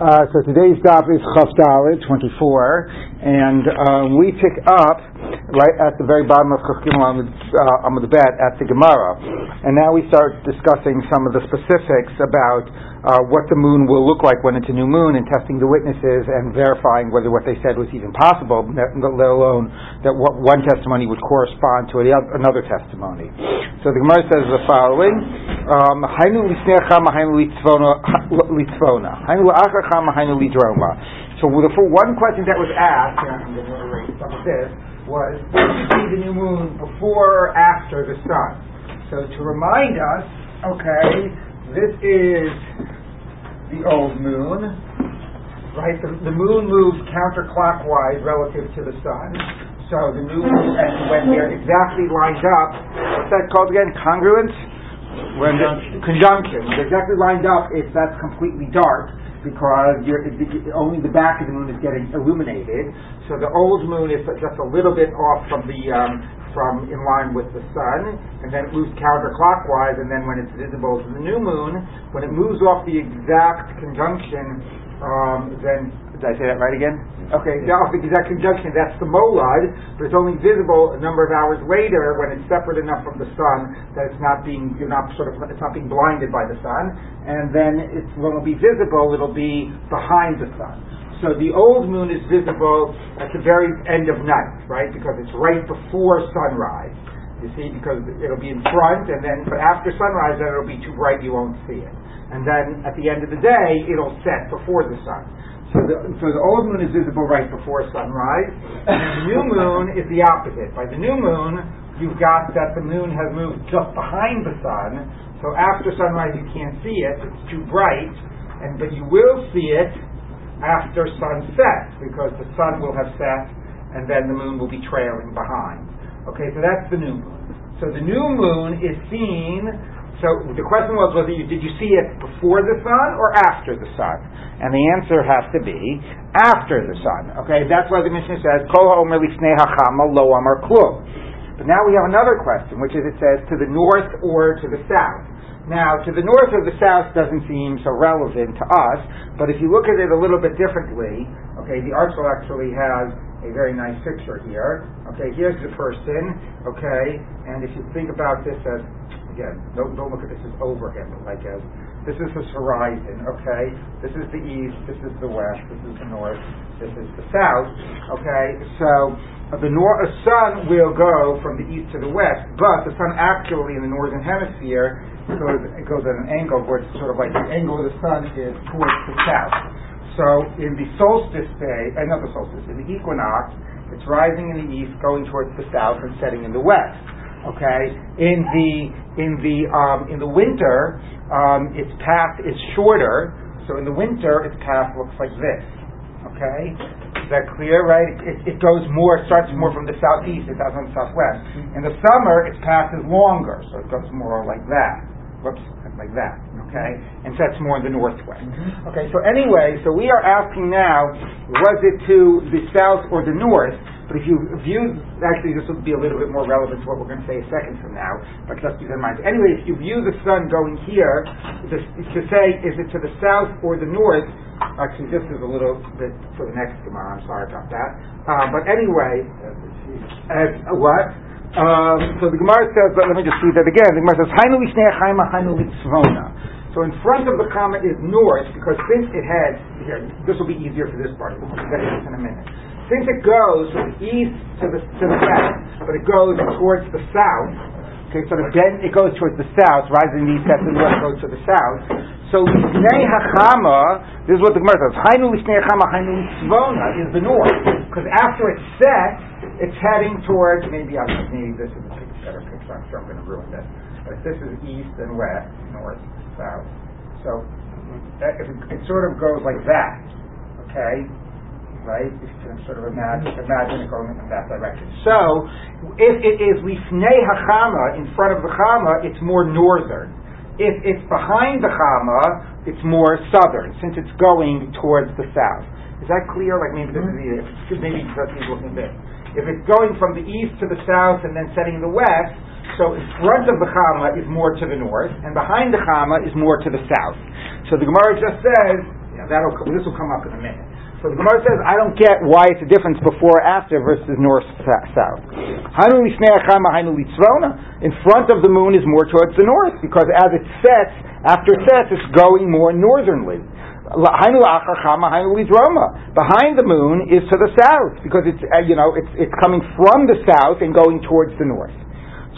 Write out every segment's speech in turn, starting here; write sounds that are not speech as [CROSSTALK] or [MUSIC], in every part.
Uh, so today's stop is Chaf 24, and um, we pick up right at the very bottom of Chaf Gimel uh, the bet at the Gemara, and now we start discussing some of the specifics about uh, what the moon will look like when it's a new moon, and testing the witnesses and verifying whether what they said was even possible, let alone that what one testimony would correspond to another testimony. So the Gemara says the following: um. So the one question that was asked, this, was did you see the new moon before or after the sun? So to remind us, okay, this is the old moon, right? The, the moon moves counterclockwise relative to the sun. So the new moon, and when they're exactly lined up, what's that called again? Congruence? When conjunction. Conjunction. When they're exactly lined up, if that's completely dark because only the back of the moon is getting illuminated. So the old moon is just a little bit off from the um, from in line with the sun, and then it moves counterclockwise, and then when it's visible to the new moon, when it moves off the exact conjunction, um, then did I say that right again? Okay, yeah. off the exact conjunction, that's the molad, but it's only visible a number of hours later when it's separate enough from the sun that it's not being you're not sort of it's not being blinded by the sun, and then it's when it'll be visible, it'll be behind the sun. So the old moon is visible at the very end of night, right? Because it's right before sunrise. You see, because it'll be in front, and then but after sunrise, then it'll be too bright, you won't see it. And then at the end of the day, it'll set before the sun. So the, so the old moon is visible right before sunrise, and the new moon is the opposite. By the new moon, you've got that the moon has moved just behind the sun, so after sunrise you can't see it, it's too bright, and but you will see it after sunset, because the sun will have set and then the moon will be trailing behind. Okay, so that's the new moon. So the new moon is seen. So the question was whether you did you see it before the sun or after the sun? And the answer has to be after the sun. Okay, that's why the Mishnah says Kol Omer Lo Amar Klum. But now we have another question, which is it says to the north or to the south. Now, to the north or the south doesn't seem so relevant to us, but if you look at it a little bit differently, okay, the article actually has a very nice picture here. Okay, here's the person, okay, and if you think about this as, again, don't, don't look at this as over him, like as, this is his horizon, okay, this is the east, this is the west, this is the north, this is the south, okay, so the nor- sun will go from the east to the west, but the sun actually in the northern hemisphere goes, goes at an angle where it's sort of like the angle of the sun is towards the south. So in the solstice day, uh, not the solstice, in the equinox, it's rising in the east, going towards the south, and setting in the west. Okay, in the in the um, in the winter, um, its path is shorter. So in the winter, its path looks like this. Okay, is that clear? Right? It, it goes more, starts more from the southeast. It does from the southwest. In the summer, its path is longer, so it goes more like that whoops, like that, okay? And so that's more in the northwest. Mm-hmm. Okay, so anyway, so we are asking now, was it to the south or the north? But if you view, actually this would be a little bit more relevant to what we're going to say a second from now, but just keep in mind. Anyway, if you view the sun going here, to, to say, is it to the south or the north, actually this is a little bit for the next Gemara, I'm sorry about that. Uh, but anyway, as, what? Um, so the Gemara says, but let me just read that again. The Gemara says, So in front of the comma is north, because since it heads, here, this will be easier for this part, we'll get this in a minute. Since it goes from east to the, to the west, but it goes towards the south, okay, so the bend, it goes towards the south, rising east, that's the west goes to the south. So Lisnei Hachama, this is what the Gemara says, Hainu Lisnei Hachama, Hainu is the north. Because after it's set, it's heading towards maybe I'm maybe this is a better picture. I'm sure I'm going to ruin this. But this is east and west, north, south. So that, it, it sort of goes like that. Okay, right? If you can sort of imagine imagine it going in that direction. So if it is lifnei hachama in front of the chama, it's more northern. If it's behind the chama, it's more southern, since it's going towards the south. Is that clear? Like maybe this is maybe just looking at this. If it's going from the east to the south and then setting the west, so in front of the Chama is more to the north, and behind the Chama is more to the south. So the Gemara just says, That'll this will come up in a minute. So the Gemara says, I don't get why it's a difference before after versus north south. In front of the moon is more towards the north because as it sets, after it sets, it's going more northernly. Behind the moon is to the south because it's uh, you know it's it's coming from the south and going towards the north.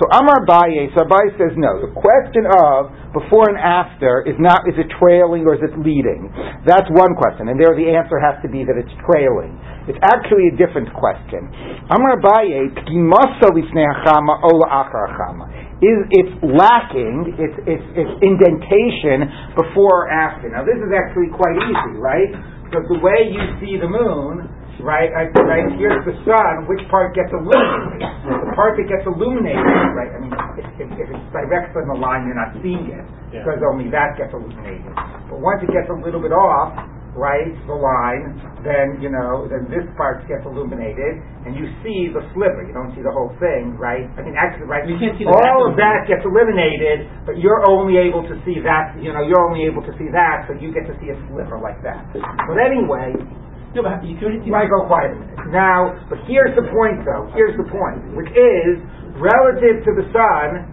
So Amar Abaye, so Abaye says no. The question of before and after is not is it trailing or is it leading? That's one question, and there the answer has to be that it's trailing. It's actually a different question. Amar Abaye, is it's lacking its, its, its indentation before or after. Now this is actually quite easy, right? Because the way you see the moon right? I, right here's the sun. Which part gets illuminated? The part that gets illuminated, right? I mean, if, if, if it's direct on the line, you're not seeing it yeah. because only that gets illuminated. But once it gets a little bit off, right, the line, then you know, then this part gets illuminated, and you see the sliver. You don't see the whole thing, right? I mean, actually, right? You can't see all of that gets eliminated, but you're only able to see that. You know, you're only able to see that, so you get to see a sliver like that. But anyway, no, but you could. You might go quiet. Now, but here's the point, though. Here's the point, which is relative to the sun,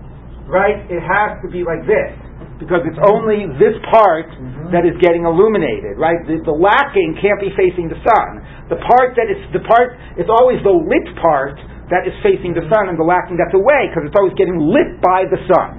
right? It has to be like this because it's only this part mm-hmm. that is getting illuminated, right? The, the, lacking can't be facing the sun. The part that is the part, it's always the lit part that is facing the sun, and the lacking that's away because it's always getting lit by the sun.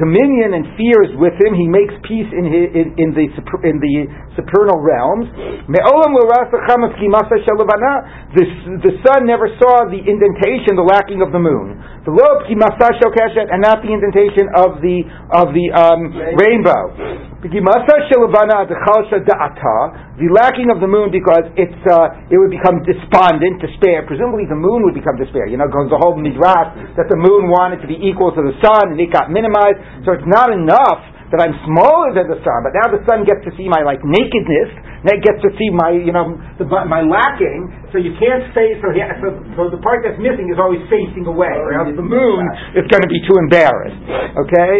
dominion and fear is with him. He makes peace in, his, in, in the in the supernal realms. The, the sun never saw the indentation, the lacking of the moon. The and not the indentation of the of the um, rainbow. The lacking of the moon because it's uh, it would become despondent, despair. Presumably the moon would become despair. You know, goes the whole midrash that the moon wanted to be equal to the sun and it got minimized. So it's not enough that I'm smaller than the sun, but now the sun gets to see my like nakedness, and it gets to see my you know the, my lacking. So you can't say so, so. So the part that's missing is always facing away, or else the moon is going to be too embarrassed. Okay,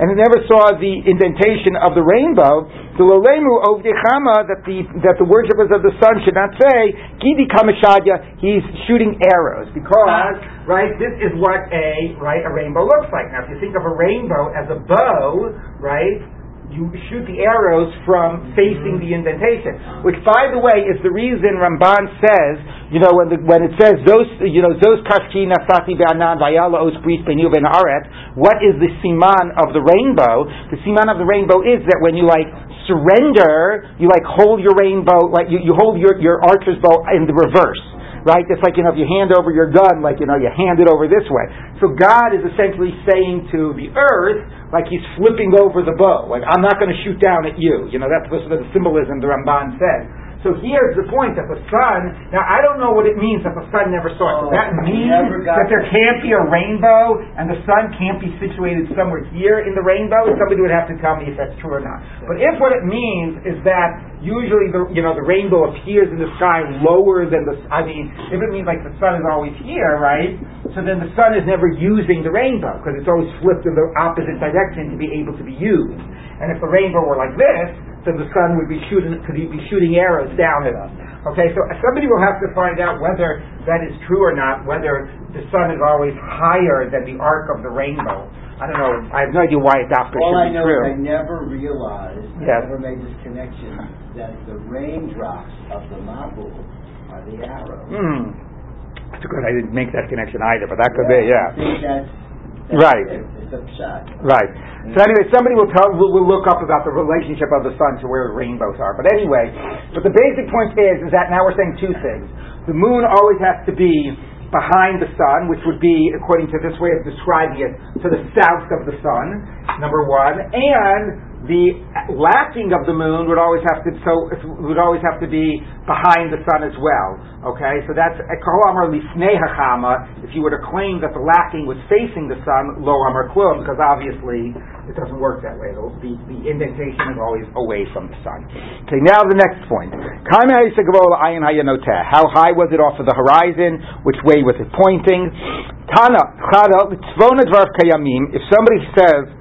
and it never saw the indentation of the rainbow. The lolemu ovdechama that the that the worshippers of the sun should not say gidi kamashadya. He's shooting arrows because right? This is what a right a rainbow looks like. Now, if you think of a rainbow as a bow, right? You shoot the arrows from facing the indentation, which, by the way, is the reason Ramban says, you know, when, the, when it says those, you know, those kashki nasati be'anan vayala os bris benu ben aret, what is the siman of the rainbow? The siman of the rainbow is that when you like surrender, you like hold your rainbow, like you, you hold your, your archer's bow in the reverse right? It's like, you know, if you hand over your gun, like, you know, you hand it over this way. So God is essentially saying to the earth, like he's flipping over the bow. Like, I'm not going to shoot down at you. You know, that's the sort of the symbolism the Ramban says. So here's the point that the sun, now I don't know what it means that the sun never saw it. Does that oh, mean that there can't be a rainbow and the sun can't be situated somewhere here in the rainbow? Somebody would have to tell me if that's true or not. But if what it means is that usually the, you know, the rainbow appears in the sky lower than the, I mean, if it means like the sun is always here, right? So then the sun is never using the rainbow because it's always flipped in the opposite direction to be able to be used. And if the rainbow were like this, then the sun would be shooting, could he be shooting arrows down at us. Okay, so somebody will have to find out whether that is true or not, whether the sun is always higher than the arc of the rainbow. I don't know. I have no idea why it's opposite All I know true. is I never realized, yes. I never made this connection, that the raindrops of the Mabul are the arrows. Hmm. That's good. I didn't make that connection either, but that could yeah, be, yeah. That's, that's right. It. Right. So anyway, somebody will tell, will, will look up about the relationship of the sun to where the rainbows are. But anyway, but the basic point is, is that now we're saying two things. The moon always has to be behind the sun, which would be, according to this way of describing it, to the south of the sun, number one, and the lacking of the moon would always have to so would always have to be behind the sun as well. Okay, so that's a kalaamar le snehachama if you were to claim that the lacking was facing the sun, lo amar klum, because obviously it doesn't work that way. The, the indentation is always away from the sun. Okay, now the next point. How high was it off of the horizon? Which way was it pointing? Tana, if somebody says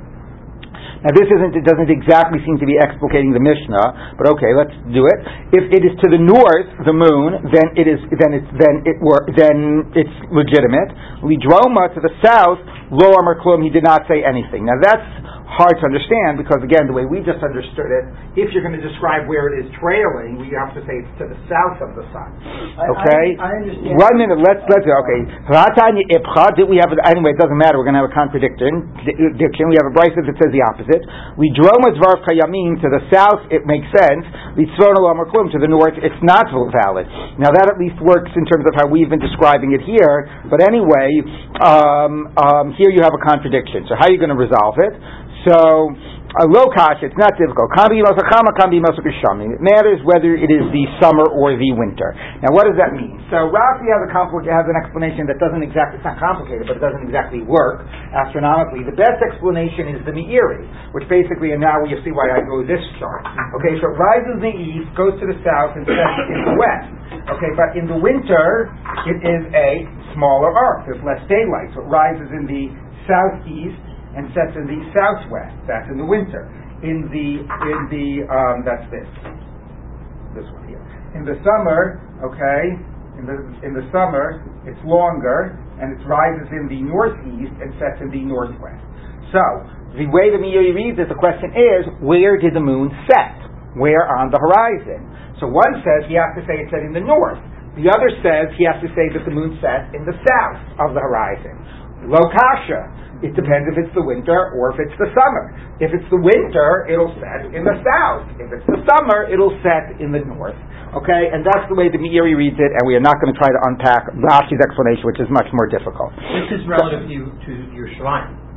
now this isn't it doesn't exactly seem to be explicating the Mishnah, but okay, let's do it. If it is to the north, the moon, then it is then it's then it were then it's legitimate. Lidroma to the south, lo amar he did not say anything. Now that's hard to understand because again, the way we just understood it, if you're going to describe where it is trailing, we have to say it's to the south of the sun. Okay. I, I, I understand. One minute. Let's let's okay. Did we have anyway? It doesn't matter. We're going to have a contradiction. We have a brisa that says the opposite. We droma dvar kayamin to the south. It makes sense. We tzvon alamerkulim to the north, it's not valid. Now that at least works in terms of how we've been describing it here. But anyway, um, um, here you have a contradiction. So how are you going to resolve it? So, a low kasha, it's not difficult. It matters whether it is the summer or the winter. Now, what does that mean? So, Rashi has a has an explanation that doesn't exactly, it's not complicated, but it doesn't exactly work astronomically. The best explanation is the Meiri, which basically, and now you see why I go this chart. Okay, so it rises in the east, goes to the south, and sets in the west. Okay, but in the winter, it is a smaller arc. There's less daylight, so it rises in the southeast and sets in the southwest. That's in the winter. In the in the um, that's this this one here. In the summer, okay, in the in the summer it's longer and it rises in the northeast and sets in the northwest. So the way the Meiri reads it, the question is, where did the moon set? Where on the horizon? So one says he has to say it set in the north. The other says he has to say that the moon set in the south of the horizon. Lokasha. It depends if it's the winter or if it's the summer. If it's the winter, it'll set in the south. If it's the summer, it'll set in the north. Okay, and that's the way the Meiri reads it, and we are not going to try to unpack Rashi's explanation, which is much more difficult. This is relative to, to Yerushalayim.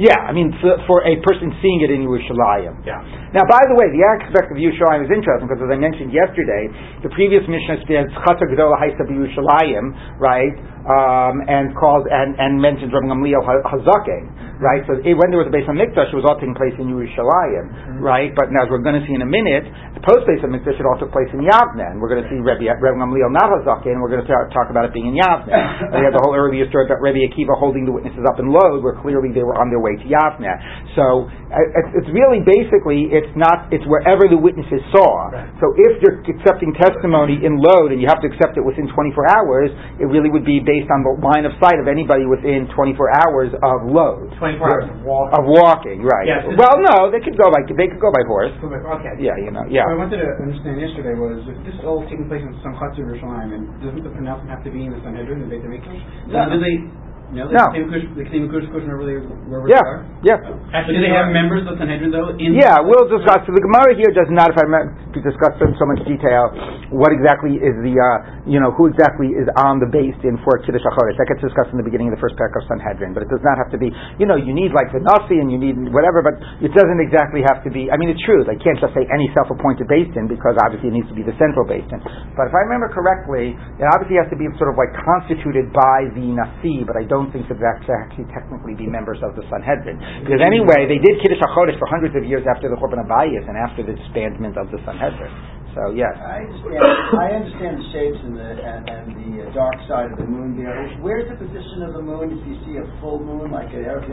Yeah, I mean, for, for, a person seeing it in Yerushalayim. Yeah. Now, by the way, the aspect of Yerushalayim is interesting because, as I mentioned yesterday, the previous Mishnah says Chatzar Gedola Haisa Yerushalayim, right? Um, and called and, and mentioned Rabbi Gamliel Hazaken, right? So it, when there was a base on Mikdash, it was all taking place in Yerushalayim, mm-hmm. right? But as we're going to see in a minute, the post base of Mikdash it all took place in Yavne, and we're going to see Rabbi, Rabbi Gamliel not Hazaken, and we're going to talk about it being in Yavne. [LAUGHS] we had the whole earlier story about Rabbi Akiva holding the witnesses up in Lod, where clearly they were on their way to Yavne. So uh, it's really basically it's not it's wherever the witnesses saw. Right. So if you're accepting testimony in Lod and you have to accept it within 24 hours, it really would be based on the line of sight of anybody within 24 hours of Lod. 24 hours of walking. Of walking, right. Yes, well, no, they could go by they could go by horse. Okay. Yeah, you know, yeah. What I wanted to understand yesterday was if this is all taking place in Samchat Yerushalayim, and doesn't the pronouncement have to be in the Sanhedrin, the Beit HaMikdash? No. Do they no, no. Kush Kush where they where yeah. are? Yeah. Actually, do they have members of the Sanhedrin though? In yeah, we'll discuss. So the Gemara here does not, if I to discuss in so much detail, what exactly is the, uh, you know, who exactly is on the base in for Kiddush HaChodesh. That gets discussed in the beginning of the first paragraph of Sanhedrin, but it does not have to be, you know, you need like the Nasi and you need whatever, but it doesn't exactly have to be, I mean, it's true, they can't just say any self-appointed Beis Din because obviously it needs to be the central Beis Din. But if I remember correctly, it obviously has to be sort of like constituted by the Nasi, but I don't think that that's actually technically be members of the Sanhedrin. Because anyway, they did Kiddush HaChodesh for hundreds of years after the Churban Abayis and after the disbandment of the Sanhedrin. So yes, I understand. I understand the shapes and the and, and the uh, dark side of the moon there. Where's the position of the moon if you see a full moon like at Erev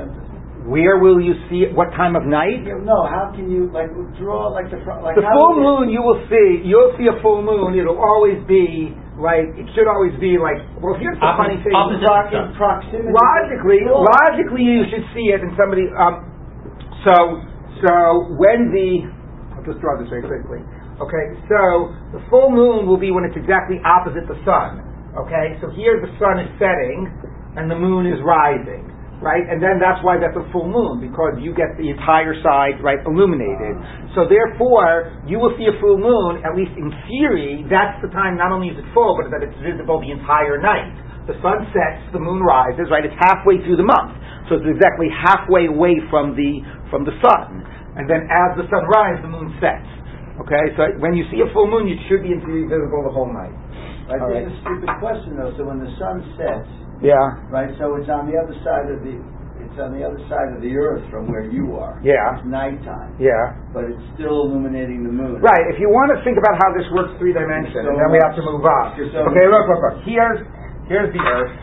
where will you see it? What time of night? No, how can you like draw like the like the full moon? You will see. You'll see a full moon. It'll always be like it should always be like. Well, here's the funny thing. in proximity. Logically, logically, you should see it, and somebody. Um, so, so when the I'll just draw this very quickly. Okay, so the full moon will be when it's exactly opposite the sun. Okay, so here the sun is setting and the moon is rising right? And then that's why that's a full moon because you get the entire side right illuminated. Ah. So therefore, you will see a full moon. At least in theory, that's the time. Not only is it full, but that it's visible the entire night. The sun sets, the moon rises. Right? It's halfway through the month, so it's exactly halfway away from the from the sun. and then as the sun rises, the moon sets. Okay, so when you see a full moon, it should be in theory visible the whole night. Right, All this a stupid question though, so when the sun sets, Yeah, right, so it's on the other side of the, it's on the other side of the earth from where you are. Yeah. It's nighttime, yeah. but it's still illuminating the moon. Right. If you want to think about how this works three dimension, and then we have to move on. So- Okay, look, look, look. Here's here's the Earth.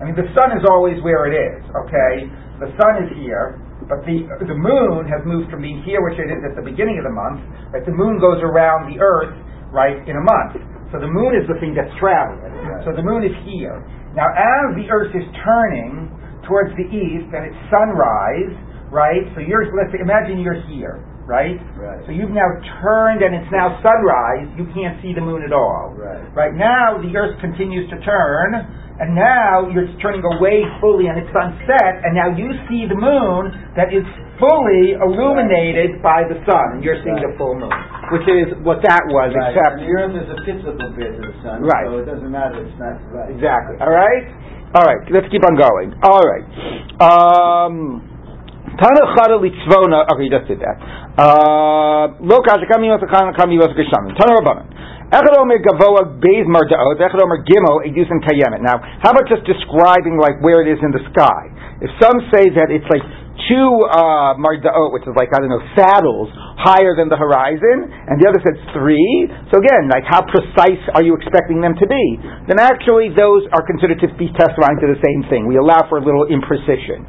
I mean, the sun is always where it is. Okay, the sun is here, but the the moon has moved from being here, which it is at the beginning of the month. Right. The moon goes around the Earth, right, in a month. So the moon is the thing that's traveling. So the moon is here. Now, as the Earth is turning towards the east, and it's sunrise, right? So you're let's say, imagine you're here, right? Right. So you've now turned and it's now sunrise. You can't see the moon at all. Right. Right now the Earth continues to turn, and now you're turning away fully and it's sunset, and now you see the moon that is fully illuminated by the sun, and you're seeing the full moon, which is what that was, Right, except and the earth is a physical bit to the sun, Right. so it doesn't matter, it's not, right. Exactly. All right. All right. Let's keep on going. All right. Um, Tana chada litzvona. Okay, you just did that. Uh, Lo kasha kami yosachan kami yosachishamim. Tana rabbanon. Echad omer gavoa beis mardaot. Echad omer gimel edusin kayemet. Now, how about just describing like where it is in the sky? If some say that it's like two uh, mardaot, which is like I don't know saddles higher than the horizon, and the other says three. So again, like how precise are you expecting them to be? Then actually those are considered to be testifying to the same thing. We allow for a little imprecision.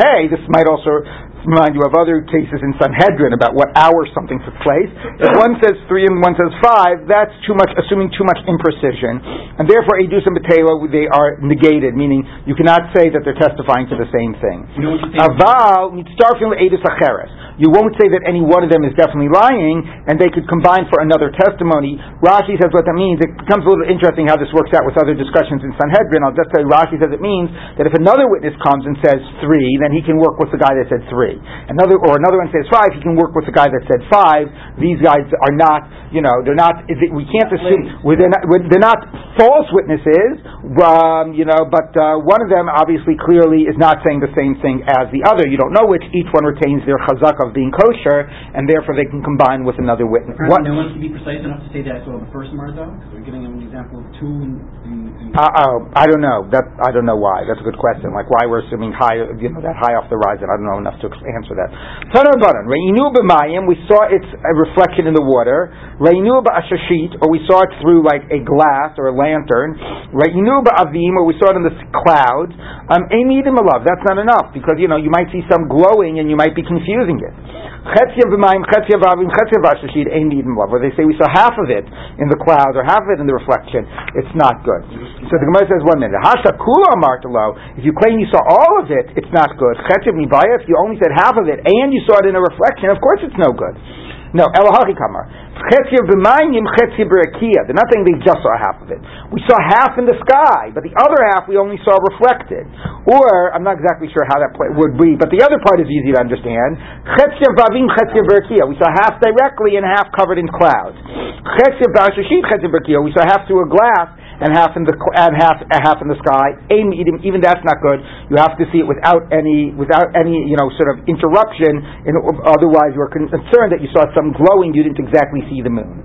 Hey. This might also remind you of other cases in Sanhedrin about what hour something took place. If one says three and one says five, that's too much, assuming too much imprecision, and therefore edus and betela they are negated, meaning you cannot say that they're testifying to the same thing. You know what you say? Aval mitzarfim edus acheres. You won't say that any one of them is definitely lying, and they could combine for another testimony. Rashi says what that means. It becomes a little interesting how this works out with other discussions in Sanhedrin. I'll just say Rashi says it means that if another witness comes and says three, then he can work with the guy that said three. Another or another one says five, he can work with the guy that said five. These guys are not, you know, they're not. We can't assume they're not, they're not false witnesses, um, you know. But uh, one of them obviously clearly is not saying the same thing as the other. You don't know which. Each one retains their chazak of being kosher, and therefore they can combine with another witness. What? No one can be precise enough to say that saw the first Marzo. We're giving him an example of two in. in, Uh, oh, I don't know. That I don't know why. That's a good question. Like why we're assuming high, you know, that high off the horizon. I don't know enough to answer that. We saw its uh, reflection in the water. Or we saw it through like a glass or a lantern. Or we saw it in the clouds. Um. That's not enough because you know you might see some glowing and you might be confusing it. Chetzia b'mayim, chetzia b'avim, chetzia b'ashashit. Emidim alav. Where they say we saw half of it in the clouds or half of it in the reflection. It's not good. So the Gemara says one minute. Hasha kula. If you claim you saw all of it, it's not good. Chetzia b'nibaya. If you only said half of it and you saw it in a reflection, of course it's no good. No, Elahachi Kamar. B'mayim, chetzia b'rakia. They're not saying they just saw half of it. We saw half in the sky, but the other half we only saw reflected. Or, I'm not exactly sure how that would be, but the other part is easy to understand. Chetzia v'avim, b'rakia. We saw half directly and half covered in clouds. B'ashashit, chetzia b'rakia. We saw half through a glass and half in the and half half in the sky. Even that's not good. You have to see it without any without any you know sort of interruption. In, otherwise, you're concerned that you saw some glowing. You didn't exactly see the moon.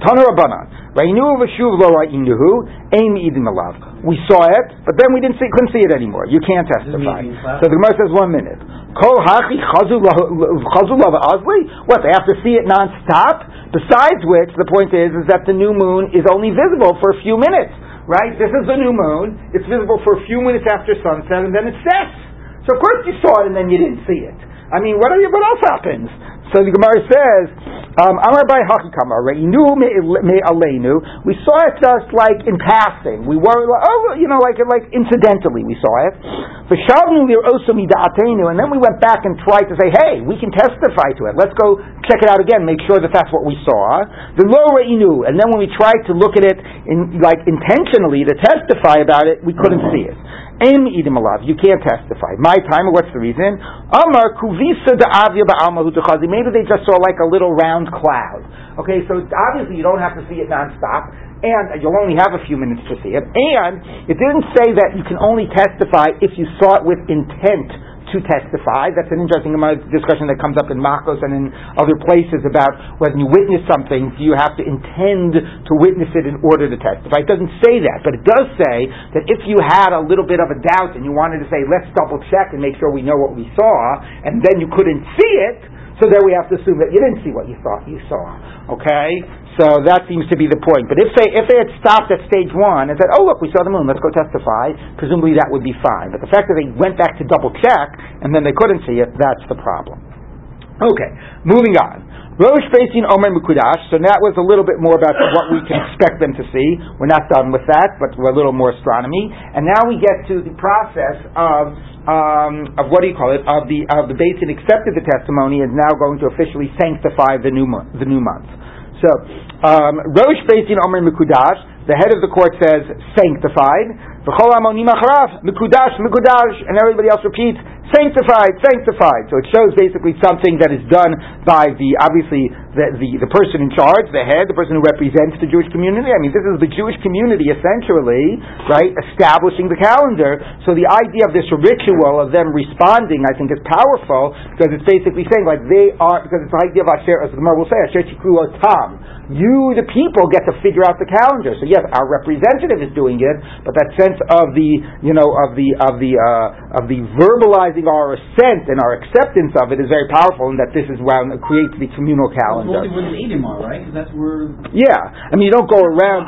Tana Rabbanan. Rainu v'shuv lo ra'inuhu. Aim eating alav. We saw it, but then we didn't see, couldn't see it anymore. You can't testify. mean in class? So the Gemara says one minute. Kol hachi chazu lav azli. What they have to see it nonstop. Besides which, the point is, is that the new moon is only visible for a few minutes. Right? This is the new moon. It's visible for a few minutes after sunset, and then it sets. So of course you saw it, and then you didn't see it. I mean, what, are you, what else happens? So the Gemara says, um, Amar by Hakikama, Reinu me aleinu. We saw it just like in passing. We were, like, oh, you know, like like incidentally we saw it. And then we went back and tried to say, hey, we can testify to it. Let's go check it out again, make sure that that's what we saw. The lo reinu, and then when we tried to look at it in like intentionally to testify about it, we couldn't see it. Aim idim alav. You can't testify. My time. What's the reason? Amar kuvisa avya ba'alma. Maybe they just saw like a little round cloud. Okay, so obviously you don't have to see it nonstop, and you'll only have a few minutes to see it. And it didn't say that you can only testify if you saw it with intent to testify. That's an interesting discussion that comes up in Makos and in other places about when you witness something, do you have to intend to witness it in order to testify? It doesn't say that, but it does say that if you had a little bit of a doubt and you wanted to say, let's double check and make sure we know what we saw, and then you couldn't see it, so then we have to assume that you didn't see what you thought you saw. Okay? So that seems to be the point. But if they if they had stopped at stage one and said, "Oh look, we saw the moon. Let's go testify," presumably that would be fine. But the fact that they went back to double check and then they couldn't see it, that's the problem. Okay, moving on. Rosh Beis Din Omer Mukudash. So that was a little bit more about what we can expect them to see. We're not done with that, but we're a little more astronomy. And now we get to the process of um, of what do you call it? Of the of the Beis Din accepted the testimony and now going to officially sanctify the new month. The new month. So um, Rosh Beis Din Omer Mukudash. The head of the court says sanctified. V'chol amonim acharav, mikudash, mikudash, and everybody else repeats, sanctified, sanctified. So it shows basically something that is done by the, obviously, the, the, the person in charge, the head, the person who represents the Jewish community. I mean, this is the Jewish community essentially, right, establishing the calendar. So the idea of this ritual of them responding, I think, is powerful because it's basically saying, like, they are, because it's the idea of Asher, as the Gemara will say, Asher Tikru Tam. You, the people, get to figure out the calendar. So yes, our representative is doing it, but that of the, you know, of the of the uh, of the verbalizing our assent and our acceptance of it is very powerful, and that this is what creates the communal calendar. Well, where the Edom are, right? That's where. Yeah, I mean, you don't go around.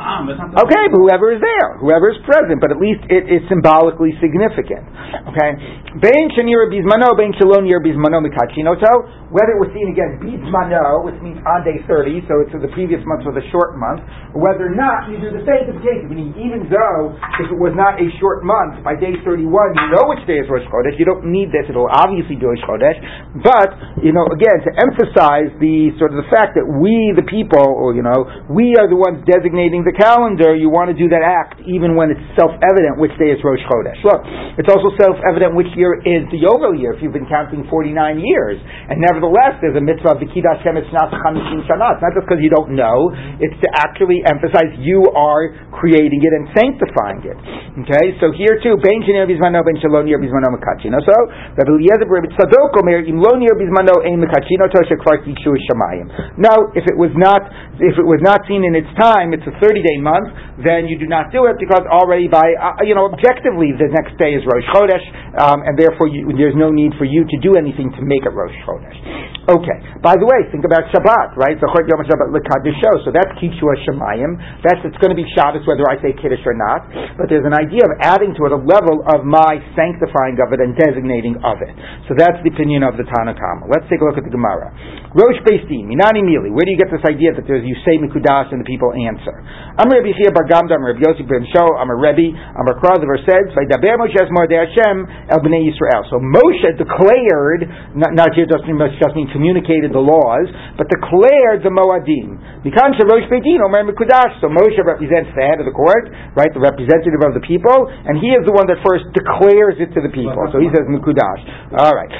Okay, but whoever is there, whoever is present, but at least it is symbolically significant. Okay, bein shenir bismano, bein shalom nir bismano mikachinoto. Whether it was seen again bismano, which means on day thirty, so it's the previous month was a short month, whether or not you do the sanctification, meaning even though if it was not a short month, by day 31 you know which day is Rosh Chodesh, you don't need this, it'll obviously do Rosh Chodesh, but, you know, again, to emphasize the sort of the fact that we, the people, or, you know, we are the ones designating the calendar, you want to do that act even when it's self-evident which day is Rosh Chodesh. Look, it's also self-evident which year is the Yovel year, if you've been counting 49 years, and nevertheless there's a mitzvah of the Kiddush Shem Shnat Chamishim. It's not just because you don't know, it's to actually emphasize you are creating it and sanctifying it. Okay, so here too, Ben Shenir Bizmano, Ben Shalom Nir Bizmano Makachino. So, Rabbi Eliezer Rabbi Tzadok Omer, Im Bizmano Ein Kvar Kikshu Shamayim. Now, if it was not, if it was not seen in its time, it's a 30 day month, then you do not do it because already by, uh, you know, objectively the next day is Rosh Chodesh, um, and therefore you, there's no need for you to do anything to make it Rosh Chodesh. Okay, by the way, think about Shabbat, right? Zachor Yom Shabbat Lekadisho, so that's Kikshu Shamayim. That's, it's going to be Shabbos whether I say Kiddush or not, but there's an idea of adding to it a level of my sanctifying of it and designating of it. So that's the opinion of the Tanna Let's take a look at the Gemara. Rosh Beis Din, Minani Mili. Where do you get this idea that there's you say Mikudas and the people answer? I'm Rabbi Chia Bar Gamda, I'm Rabbi Yossi Ben Sho, I'm a Rebbe, I'm a Kra, the verse says, Vaydaber Moshe De Hashem El Bnei Yisrael. So Moshe declared, not, not here just, just mean communicated the laws, but declared the Moadim. Mikan Rosh Beis Din, Omer Mikudash. So Moshe represents the head of the court, right, the representative of the people, and he is the one that first declares it to the people. So he says Mikudash. All right.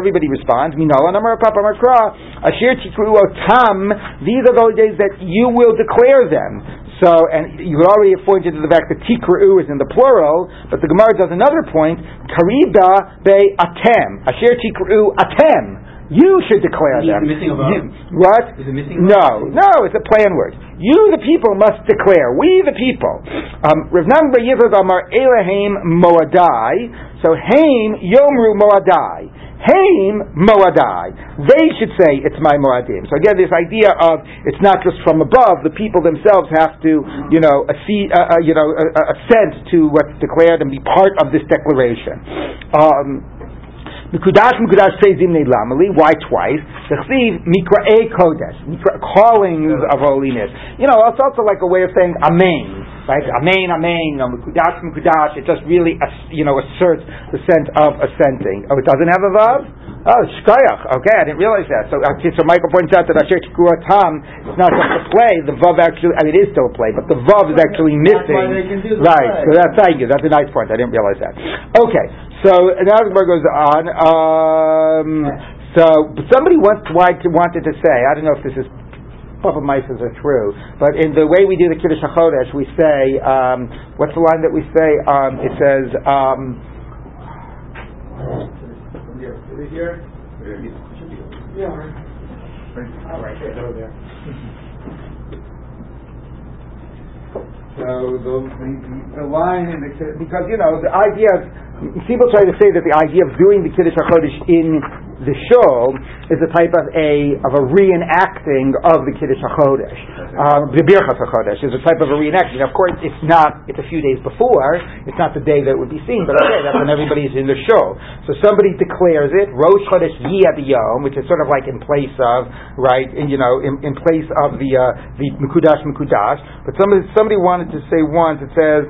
Everybody responds. These are those days that you will declare them. So, and you already have pointed to the fact that tikru is in the plural, but the Gemara does another point. Karida be atem. Asher tikru atem. You should declare them. Missing a You, what? No, no, it's a plan word. You, the people, must declare. We, the people. Um, Rav Nam Amar Elahim Moadai. So Haim Yomru Moadai. Haim Moadai. They should say it's my Moadim. So again, this idea of it's not just from above. The people themselves have to, you know, uh, uh, you know, uh, assent to what's declared and be part of this declaration. Um, Mikudash Mikudash says Imnei Lamali. Why twice? The Chsiv Mikra'e Kodesh. Mikra, callings of holiness. You know, it's also like a way of saying Amen. Right? Amen, Amen. Mikudash Mikudash. It just really, you know, asserts the sense of assenting. Oh, it doesn't have a vav? Oh, shkayach. Okay, I didn't realize that. So, okay, so Michael points out that Asher Tam, it's not just a play. The vav actually, I mean, it is still a play, but the vav is actually missing. right. So that's thank you. That's a nice point. I didn't realize that. Okay. So now the Gemara goes on. Um, so somebody once wanted to say, I don't know if this is Papa Mises are true, but in the way we do the Kiddush HaChodesh, we say, um, what's the line that we say? Um, it says, um, here. Is it here? It should. Yeah. All right, it's over there. So the, the, the line in the, because you know the idea of people try to say that the idea of doing the Kiddush HaChodesh in the show is a type of a of a reenacting of the Kiddush HaChodesh. Um, the Birchas HaChodesh is a type of a reenacting. Of course, it's not. It's a few days before. It's not the day that it would be seen. But okay, that's when everybody's in the show. So somebody declares it Rosh Chodesh Yom, which is sort of like in place of right, in, you know, in, in place of the uh, the Mikudash Mikudash. But somebody somebody wanted to say once. It says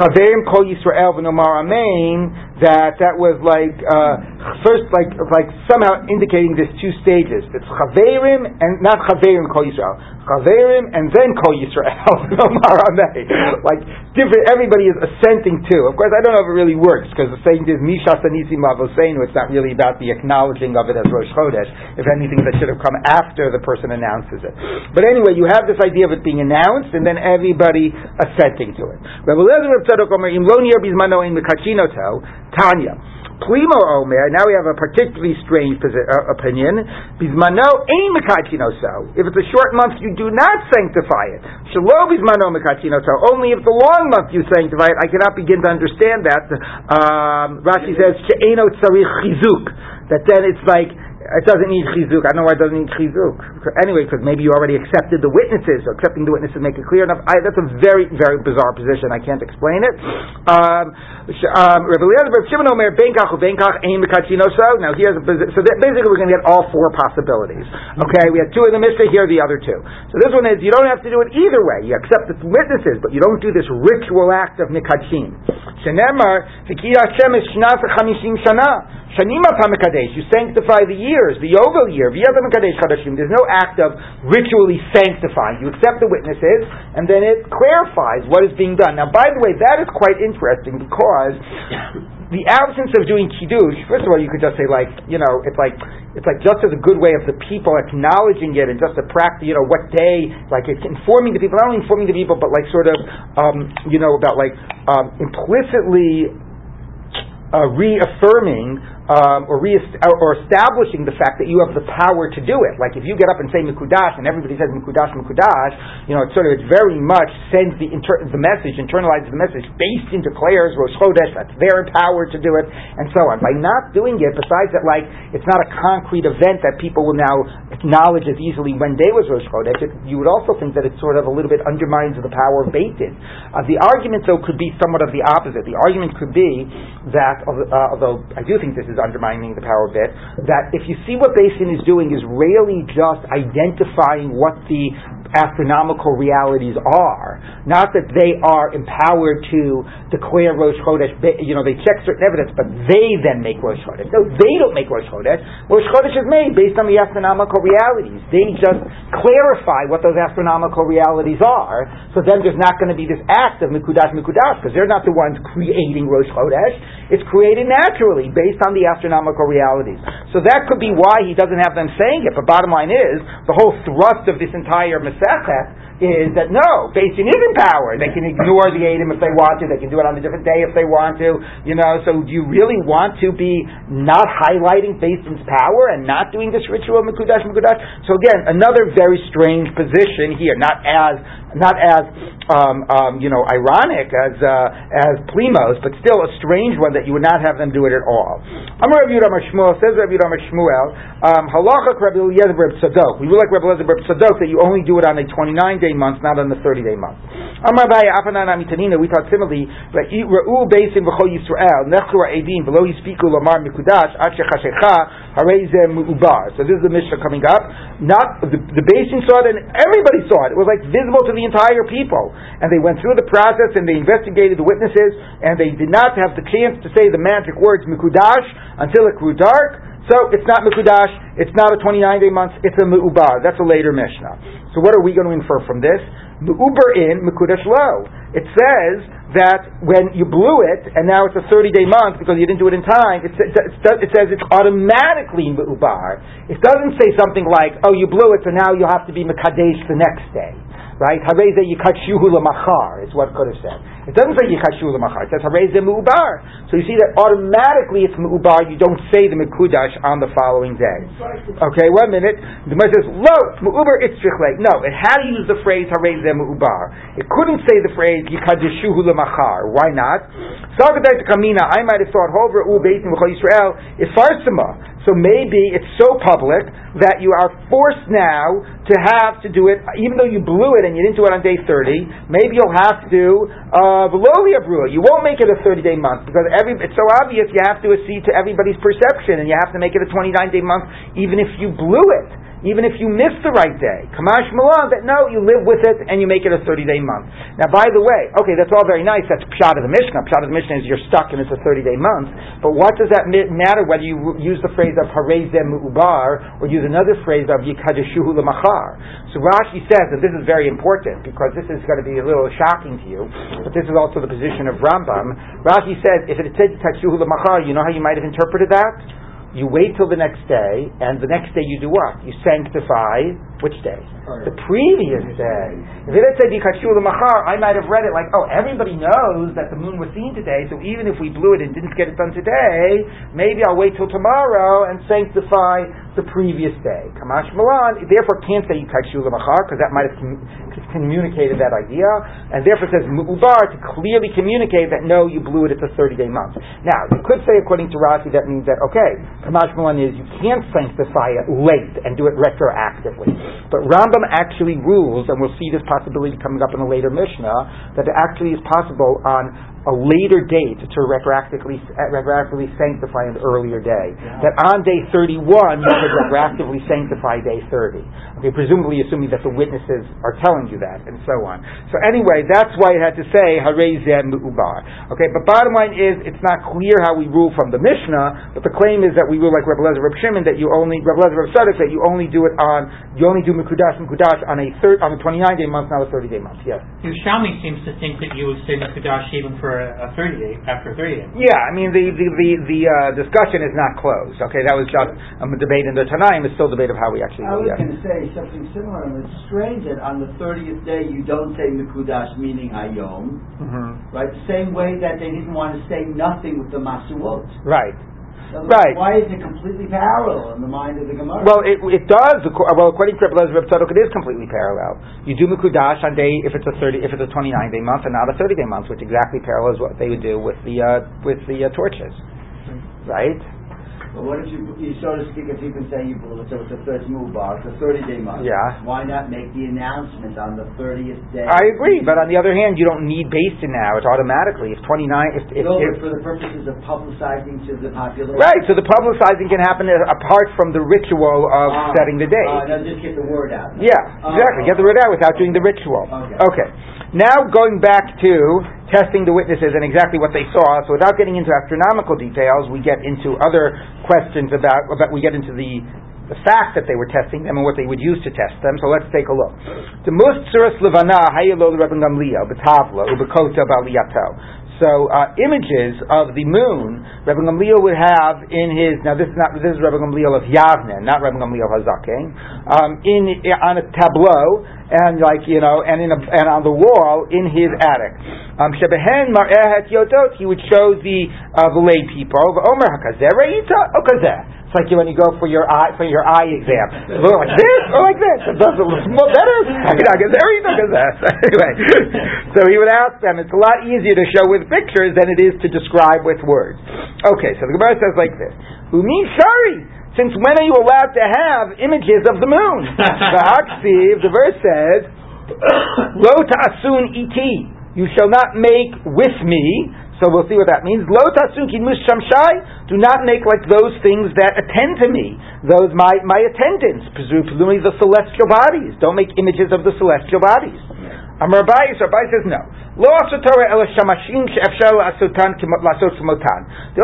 Chaverim Kol Yisrael v'Nomar Amen. That that was like uh, first like like somehow indicating there's two stages. It's Chaverim and not Chaverim Kol Yisrael. Chaverim and then Kol Yisrael. [LAUGHS] like different. Everybody is assenting to. Of course, I don't know if it really works because the saying is Misha Sanisim Avoseinu. It's not really about the acknowledging of it as Rosh Chodesh. If anything, that should have come after the person announces it. But anyway, you have this idea of it being announced and then everybody assenting to it. Tanya. Plimo Omer, now we have a particularly strange posi- uh, opinion. Bismano ein mekatino so. If it's a short month, you do not sanctify it. Shalo bismano mekatino so. Only if the long month you sanctify it. I cannot begin to understand that. Um, Rashi says she'eno tzarich chizuk. That then it's like it doesn't need chizuk. I don't know why it doesn't need chizuk. Anyway, because maybe you already accepted the witnesses. So accepting the witnesses make it clear enough. I, that's a very, very bizarre position. I can't explain it. Um, um, now here's a, so that basically we're going to get all four possibilities. Okay, we had two in the Mishnah. Here are the other two. So this one is you don't have to do it either way. You accept the witnesses, but you don't do this ritual act of. Shenemar shana. Shanima Pamakadesh, you sanctify the years, the Yovel year, There's no act of ritually sanctifying. You accept the witnesses, and then it clarifies what is being done. Now, by the way, that is quite interesting because the absence of doing kiddush. First of all, you could just say like, you know, it's like it's like just as a good way of the people acknowledging it, and just a practice, you know, what day, like it's informing the people, not only informing the people, but like sort of, um, you know, about like um, implicitly uh, reaffirming um, or, re- or establishing the fact that you have the power to do it. Like if you get up and say Mikudash and everybody says Mikudash, Mikudash, you know, it's sort of, it's very much sends the, inter- the message, internalizes the message, based into declares Rosh Chodesh, that's their power to do it, and so on. By not doing it, besides that, like, it's not a concrete event that people will now acknowledge as easily when day was Rosh Chodesh, it, you would also think that it sort of a little bit undermines the power of Beit. Uh, the argument, though, could be somewhat of the opposite. The argument could be that, uh, although I do think this is undermining the power a bit, that if you see what Beis Din is doing is really just identifying what the astronomical realities are. Not that they are empowered to declare Rosh Chodesh, you know, they check certain evidence, but they then make Rosh Chodesh. No, they don't make Rosh Chodesh. Rosh Chodesh is made based on the astronomical realities. They just clarify what those astronomical realities are, so then there's not going to be this act of Mikudash Mikudash, because they're not the ones creating Rosh Chodesh. It's created naturally based on the astronomical realities. So that could be why he doesn't have them saying it, but bottom line is, the whole thrust of this entire Masechet is that no, Din is in power. They can ignore the Adam if they want to. They can do it on a different day if they want to. You know, so do you really want to be not highlighting Beit Din's power and not doing this ritual of Mikudash Mikudash? So again, another very strange position here. Not as not as um, um, you know ironic as uh, as Plimos, but still a strange one that you would not have them do it at all. Amar Rabbi Yudam Shmuel says Rabbi Yudam Shmuel um, Halacha Rabbi Eliezer Tzadok. We would like Rabbi Eliezer Tzadok that you only do it on a 29 day month, not on the 30 day month. Amar Baya Amitanina. We thought similarly. Yisrael Yispiku Lamar. So this is the Mishnah coming up. Not the, the Beis Din saw it and everybody saw it. It was like visible to the entire people. And they went through the process and they investigated the witnesses and they did not have the chance to say the magic words Mikudash until it grew dark. So it's not Mikudash, it's not a 29 day month, it's a Mu'ubar. That's a later Mishnah. So what are we going to infer from this? Mu'ubar in, Mikudash lo. It says that when you blew it, and now it's a 30 day month because you didn't do it in time, it, it says it's automatically Mu'ubar. It doesn't say something like, oh, you blew it, so now you'll have to be Mekadesh the next day right? Hareze lamachar is what could have said. It doesn't say Yichashu Lamachar. It says Harei Ze Mu'ubar. So you see that automatically it's Mu'ubar. You don't say the Mekudash on the following day. Okay, one minute. The Gemara says, Lo, Mu'ubar Itzrichle. No, it had to use the phrase Harei Ze Mu'ubar. It couldn't say the phrase Yikadishu Lamachar. Why not? Sagadai Kamina, I might have thought, Hover U Beitim V'chol Yisrael, Ifarsima. So maybe it's so public that you are forced now to have to do it, even though you blew it and you didn't do it on day 30, maybe you'll have to, uh, You won't make it a 30 day month because every, it's so obvious you have to accede to everybody's perception and you have to make it a 29 day month even if you blew it even if you miss the right day. Kamashma Lan, that no, you live with it and you make it a 30 day month. Now, by the way, okay, that's all very nice. That's Pshat of the Mishnah. Pshat of the Mishnah is you're stuck and it's a 30 day month. But what does that matter whether you use the phrase of Harezem Ubar or use another phrase of Yikadeshuhu Lamachar? So Rashi says that this is very important because this is going to be a little shocking to you, but this is also the position of Rambam. Rashi says if it said Yikadeshuhu Lamachar, you know how you might have interpreted that? You wait till the next day, and the next day you do what? You sanctify which day? The previous day. If it had said I might have read it like, oh, everybody knows that the moon was seen today, so even if we blew it and didn't get it done today, maybe I'll wait till tomorrow and sanctify the previous day. Kamashma Lan, therefore can't say Yikachul Machar, because that might have com- communicated that idea, and therefore says Mu'ubar to clearly communicate that no, you blew it, it's a 30 day month. Now, you could say according to Rashi that means that, okay, Kamashma Lan is you can't sanctify it late and do it retroactively. But Rambam actually rules, and we'll see this possibility coming up in a later Mishnah, that it actually is possible on a later date to retroactively, retroactively sanctify an earlier day. Yeah. That on day 31, you could retroactively sanctify day 30. Okay, presumably assuming that the witnesses are telling you that, and so on. So anyway, that's why it had to say, Harei Ubar. Okay, but bottom line is, it's not clear how we rule from the Mishnah, but the claim is that we rule like Rebbe Lezer Reb Shimon, that you only, Rebbe Lezer Reb Tzadok, that you only do it on, you only do Mekudash Mekudash on a third, on a 29 day month, not a 30 day month. Yes. Yerushalmi seems to think that you would say Mekudash even for for a, 30 day, after 30 days. Yeah, I mean, the, the, the, the uh, discussion is not closed. Okay, that was just a debate in the Tanaim. It's still a debate of how we actually I was going to say something similar, and it's strange that on the 30th day you don't say Mikudash, meaning Hayom, mm-hmm. right? The same way that they didn't want to say nothing with the Masuot. Right. Right. Why is it completely parallel in the mind of the Gemara? Well, it, it does. Well, according to Rebbe Reb Tzadok, it is completely parallel. You do Mikudash on day if it's a thirty, if it's a twenty nine day month, and not a thirty day month, which exactly parallels what they would do with the uh, with the uh, torches, right? But what if you, you so to speak, if you can say you so it's a first move bar, it's a 30 day month. Yeah. Why not make the announcement on the 30th day? I agree, but on the other hand, you don't need Basin now. It's automatically. If 29, if, if, no, if, for the purposes of publicizing to the population. Right, so the publicizing can happen apart from the ritual of uh, setting the date. Uh, no, just get the word out. Yeah, exactly. Get the word out without doing the ritual. Okay. okay. Now going back to testing the witnesses and exactly what they saw. So without getting into astronomical details, we get into other questions about, about we get into the the fact that they were testing them and what they would use to test them. So let's take a look. So uh, images of the moon, Rebbe Gamliel would have in his now this is not this is Rebbe Gamliel of Yavne, not Rebbe Gamliel Hazaken, um, in on a tableau and like you know, and in a, and on the wall in his attic. Um, Shebehen yodot, he would show the uh, the lay people. Omer hakazeh reita okazeh. It's like when you go for your eye for your eye exam. A like this or like this. It does it look better. [LAUGHS] anyway, so he would ask them. It's a lot easier to show with pictures than it is to describe with words. Okay, so the Gemara says like this: Umi shari. Since when are you allowed to have images of the moon? [LAUGHS] the the verse says, [COUGHS] Lo ta'asun iti, you shall not make with me. So we'll see what that means. Lo kidmus shamshai, do not make like those things that attend to me, those my, my attendants, presumably the celestial bodies. Don't make images of the celestial bodies. Amar Abaye says no. Lo The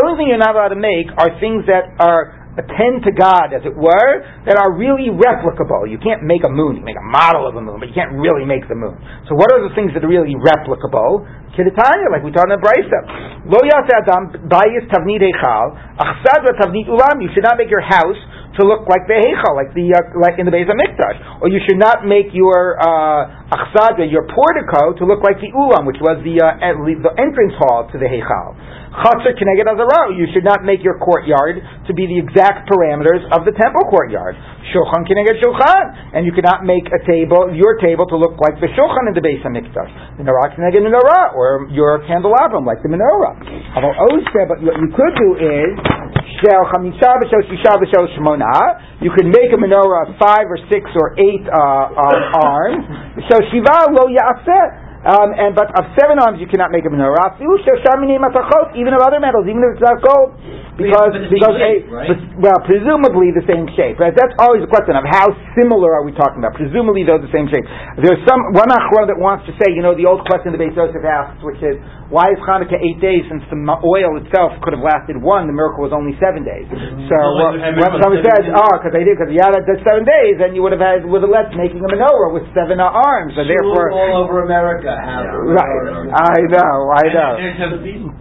only thing you're not allowed to make are things that are attend to God, as it were, that are really replicable. You can't make a moon. You make a model of a moon, but you can't really make the moon. So what are the things that are really replicable? Kidatanya, like we taught in the Brisa. Lo adam bayis tavnid echal, achsad tavnid ulam. You should not make your house to look like the heichal, like the uh, like in the Beis Hamikdash, or you should not make your uh, achsada, your portico, to look like the ulam, which was the uh, the entrance hall to the heichal. Chatzar Keneged Azara. You should not make your courtyard to be the exact parameters of the temple courtyard. Shulchan Keneged Shulchan. And you cannot make a table, your table, to look like the Shulchan in the Beis Hamikdash. Menorah Keneged Menorah, or your candelabrum, like the menorah. But what you could do is, you could make a menorah of five or six or eight uh, uh, arms. So Shiva lo. Um, and but of seven arms you cannot make them in a menorah. Even of other metals, even if it's not gold, because but because shape, a, right? well, presumably the same shape. Right? That's always a question of how similar are we talking about. Presumably they're the same shape. There's some one achron that wants to say, you know, the old question the Beis Yosef asks, which is why is Hanukkah eight days since the oil itself could have lasted one? The miracle was only seven days. Mm-hmm. So Well, what, every- when someone says, oh, because they did, because yeah, that, that's seven days, then you would have had would have left making a menorah with seven uh, arms, and therefore. all over America have Right, I know, I know. There's a,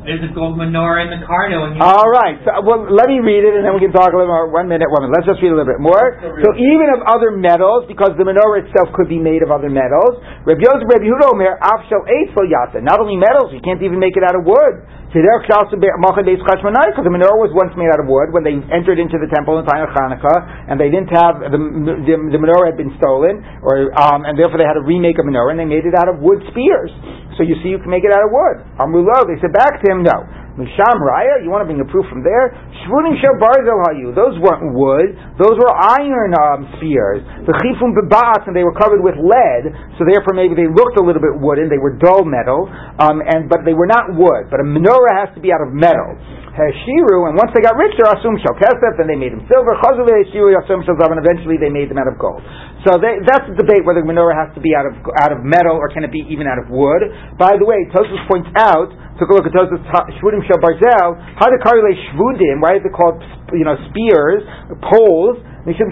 there's a gold menorah in the Cardo, and you All right. So, well, let me read it, and then we can talk a little more. One minute, one minute. Let's just read a little bit more. So, even of other metals, because the menorah itself could be made of other metals. Rabbi Yosef, Rabbi Yehuda Omer, Afshel Eitzel Yata. Not only metals, you can't even make it out of wood. Because the menorah was once made out of wood when they entered into the temple in time of Hanukkah, and they didn't have the, the, the menorah had been stolen, or um, and therefore they had to remake a menorah, and they made it out of wood spears. So you see, you can make it out of wood. Amulo, they said back to him, no. Misham Raya, you want to bring a proof from there? Shvunim Barzel Hayu, those weren't wood, those were iron um, spears. The Chifum Beba'at, and they were covered with lead, so therefore maybe they looked a little bit wooden, they were dull metal, um, and but they were not wood. But a menorah has to be out of metal. Heshiru, and once they got rich, they're asum kesef, then they made them silver. Chazu heshiru asum zav, and eventually they made them out of gold. So they, that's the debate whether the menorah has to be out of out of metal or can it be even out of wood. By the way, Tosus points out. Took a look at Tosus shvudim shel barzel. How the karile shvudim? Why is it called you know spears, poles? Because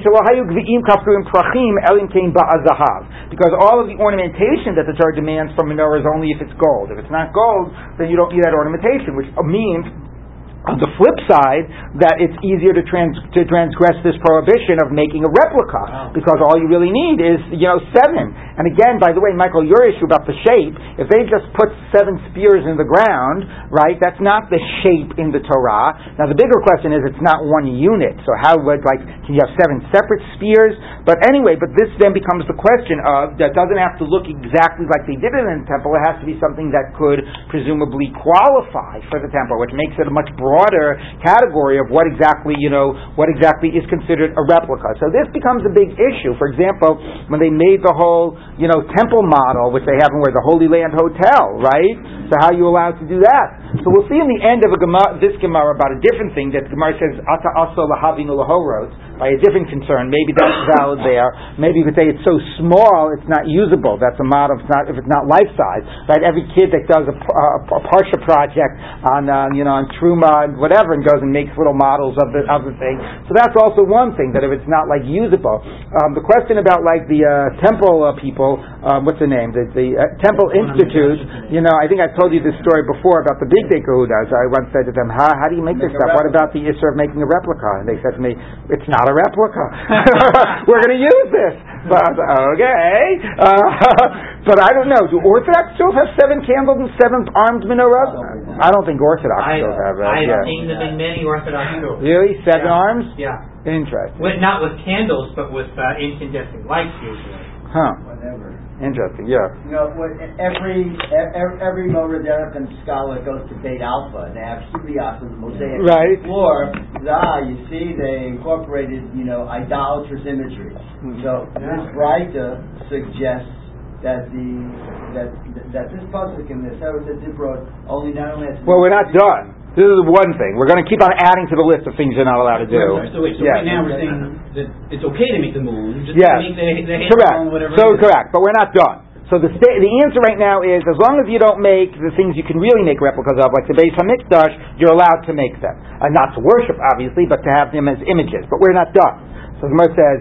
all of the ornamentation that the Torah demands from menorah is only if it's gold. If it's not gold, then you don't need that ornamentation, which means on the flip side, that it's easier to, trans, to transgress this prohibition of making a replica because all you really need is you know seven. And again, by the way, Michael, your issue about the shape, if they just put seven spears in the ground, right? That's not the shape in the Torah. Now the bigger question is, it's not one unit. So how would like can you have seven separate spears? But anyway, but this then becomes the question of that doesn't have to look exactly like they did it in the temple. It has to be something that could presumably qualify for the temple, which makes it a much broader category of what exactly you know what exactly is considered a replica. So this becomes a big issue. For example, when they made the whole you know temple model, which they have in where the Holy Land Hotel, right? So how are you allowed to do that? So we'll see in the end of a this Gemara about a different thing that Gemara says Ata aso lahavinu by a different concern. Maybe that's valid there. Maybe you could say it's so small it's not usable. That's a model. If it's not if it's not life size, right? Every kid that does a, a, a Parsha project on uh, you know on Truma and whatever and goes and makes little models of the of the thing. So that's also one thing that if it's not like usable. Um, the question about like the uh, temple uh, people, um, what's the name? The, the uh, Temple Institute. You know, I think I've told you this story before about the big baker who does. I once said to them, "How, how do you make, Make this stuff? What about the issue of making a replica?" And they said to me, "It's not a replica. [LAUGHS] We're going to use this." But I was like, okay, uh, [LAUGHS] but I don't know. Do Orthodox still have seven candles and seven armed menorahs? I don't think Orthodox I, still have that. I've yeah. seen them in many Orthodox schools. Really, seven Yeah. arms? Yeah. Interesting. With, not with candles, but with uh, incandescent lights usually. Huh. Whatever. Interesting. Yeah. You know, what- every every, every Moraderican scholar goes to Beit Alpha, and they have Helios on the mosaic Right. floor. Ah, you see, they incorporated, you know, idolatrous imagery. Mm-hmm. So this writer suggests that the that that this pasuk in the Sefer Dibrot only not only has Well, we're not done. This is one thing. We're going to keep on adding to the list of things you're not allowed to do. So wait, so Yes. right now we're saying that it's okay to make the moon, just Yes. make the, the Correct. So correct, but we're not done. So the sta- the answer right now is as long as you don't make the things you can really make replicas of, like the Beis Hamikdash, you're allowed to make them. Uh, not to worship, obviously, but to have them as images. But we're not done. So the Gemara says,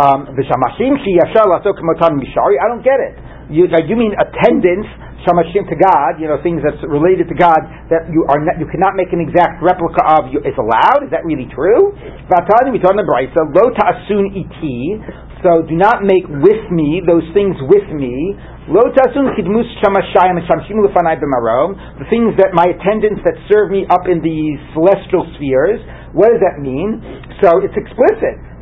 um, "V'shamashim shi yashar laso k'motam mishari." I don't get it. You, like, you mean attendants shamashim to God, you know, things that's related to God that you are not, you cannot make an exact replica of. You, is allowed? Is that really true? Vatani we in the Brisa, lo ta'asun iti. So do not make with me those things with me. Lo ta'asun kidmus shamashayim shamshim lefanai b'marom. The things that my attendants that serve me up in the celestial spheres. What does that mean? So it's explicit.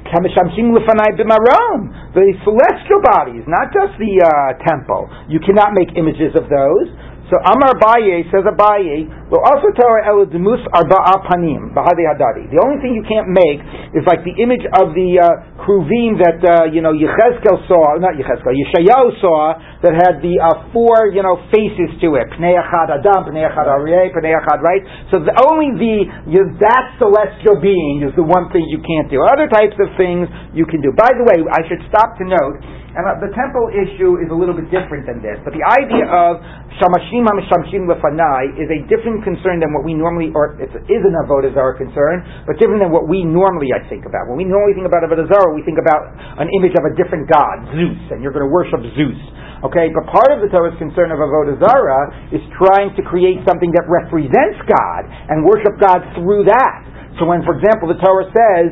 The celestial bodies, not just the uh, temple. You cannot make images of those. So Amar Abaye says Abaye, well also Torah elademus arba'a panim bahadi hadari. The only thing you can't make is like the image of the uh, kruvim that uh, you know Yechezkel saw, not Yechezkel, Yeshayahu saw that had the uh, four you know faces to it. Pnei Echad Adam, Pnei Echad Aryeh, Pnei Echad right. So the, only the you, that celestial being is the one thing you can't do. Other types of things you can do. By the way, I should stop to note and uh, the temple issue is a little bit different than this, but the idea of shamashim mishamshim lefanai is a different concern than what we normally, or it is an avodah zarah concern, but different than what we normally I think about. When we normally think about avodah zarah, we think about an image of a different god, Zeus, and you're going to worship Zeus. Okay, but part of the Torah's concern of avodah zarah is trying to create something that represents God and worship God through that. So when, for example, the Torah says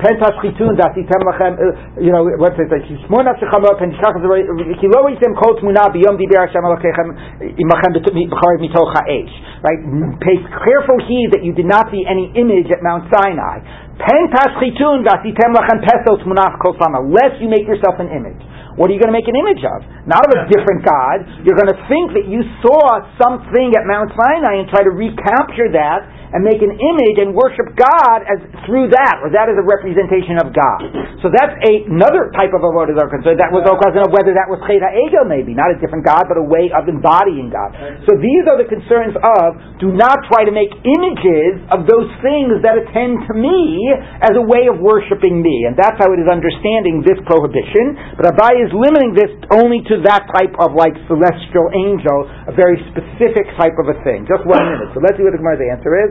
pentas chitun v'asitem lachem, uh, you know, what's it say? Shmon nafshechem lo yitem kol tmuna biyom Hashem alokechem imachem. Right? Pay careful heed that you did not see any image at Mount Sinai. Pentas chitun v'asitem lachem peso tmunaf kol Unless you make yourself an image. What are you going to make an image of? Not of a different God. You're going to think that you saw something at Mount Sinai and try to recapture that and make an image and worship God as through that, or that is a representation of God. So that's a, another type of avodah zarah concern. That was a question of whether that was cheda ego, maybe not a different God, but a way of embodying God. So these are the concerns of do not try to make images of those things that attend to me as a way of worshiping me, and that's how it is understanding this prohibition. But Abaye is limiting this only to that type of like celestial angel, a very specific type of a thing. Just one minute. So let's see what the Gemara's answer is.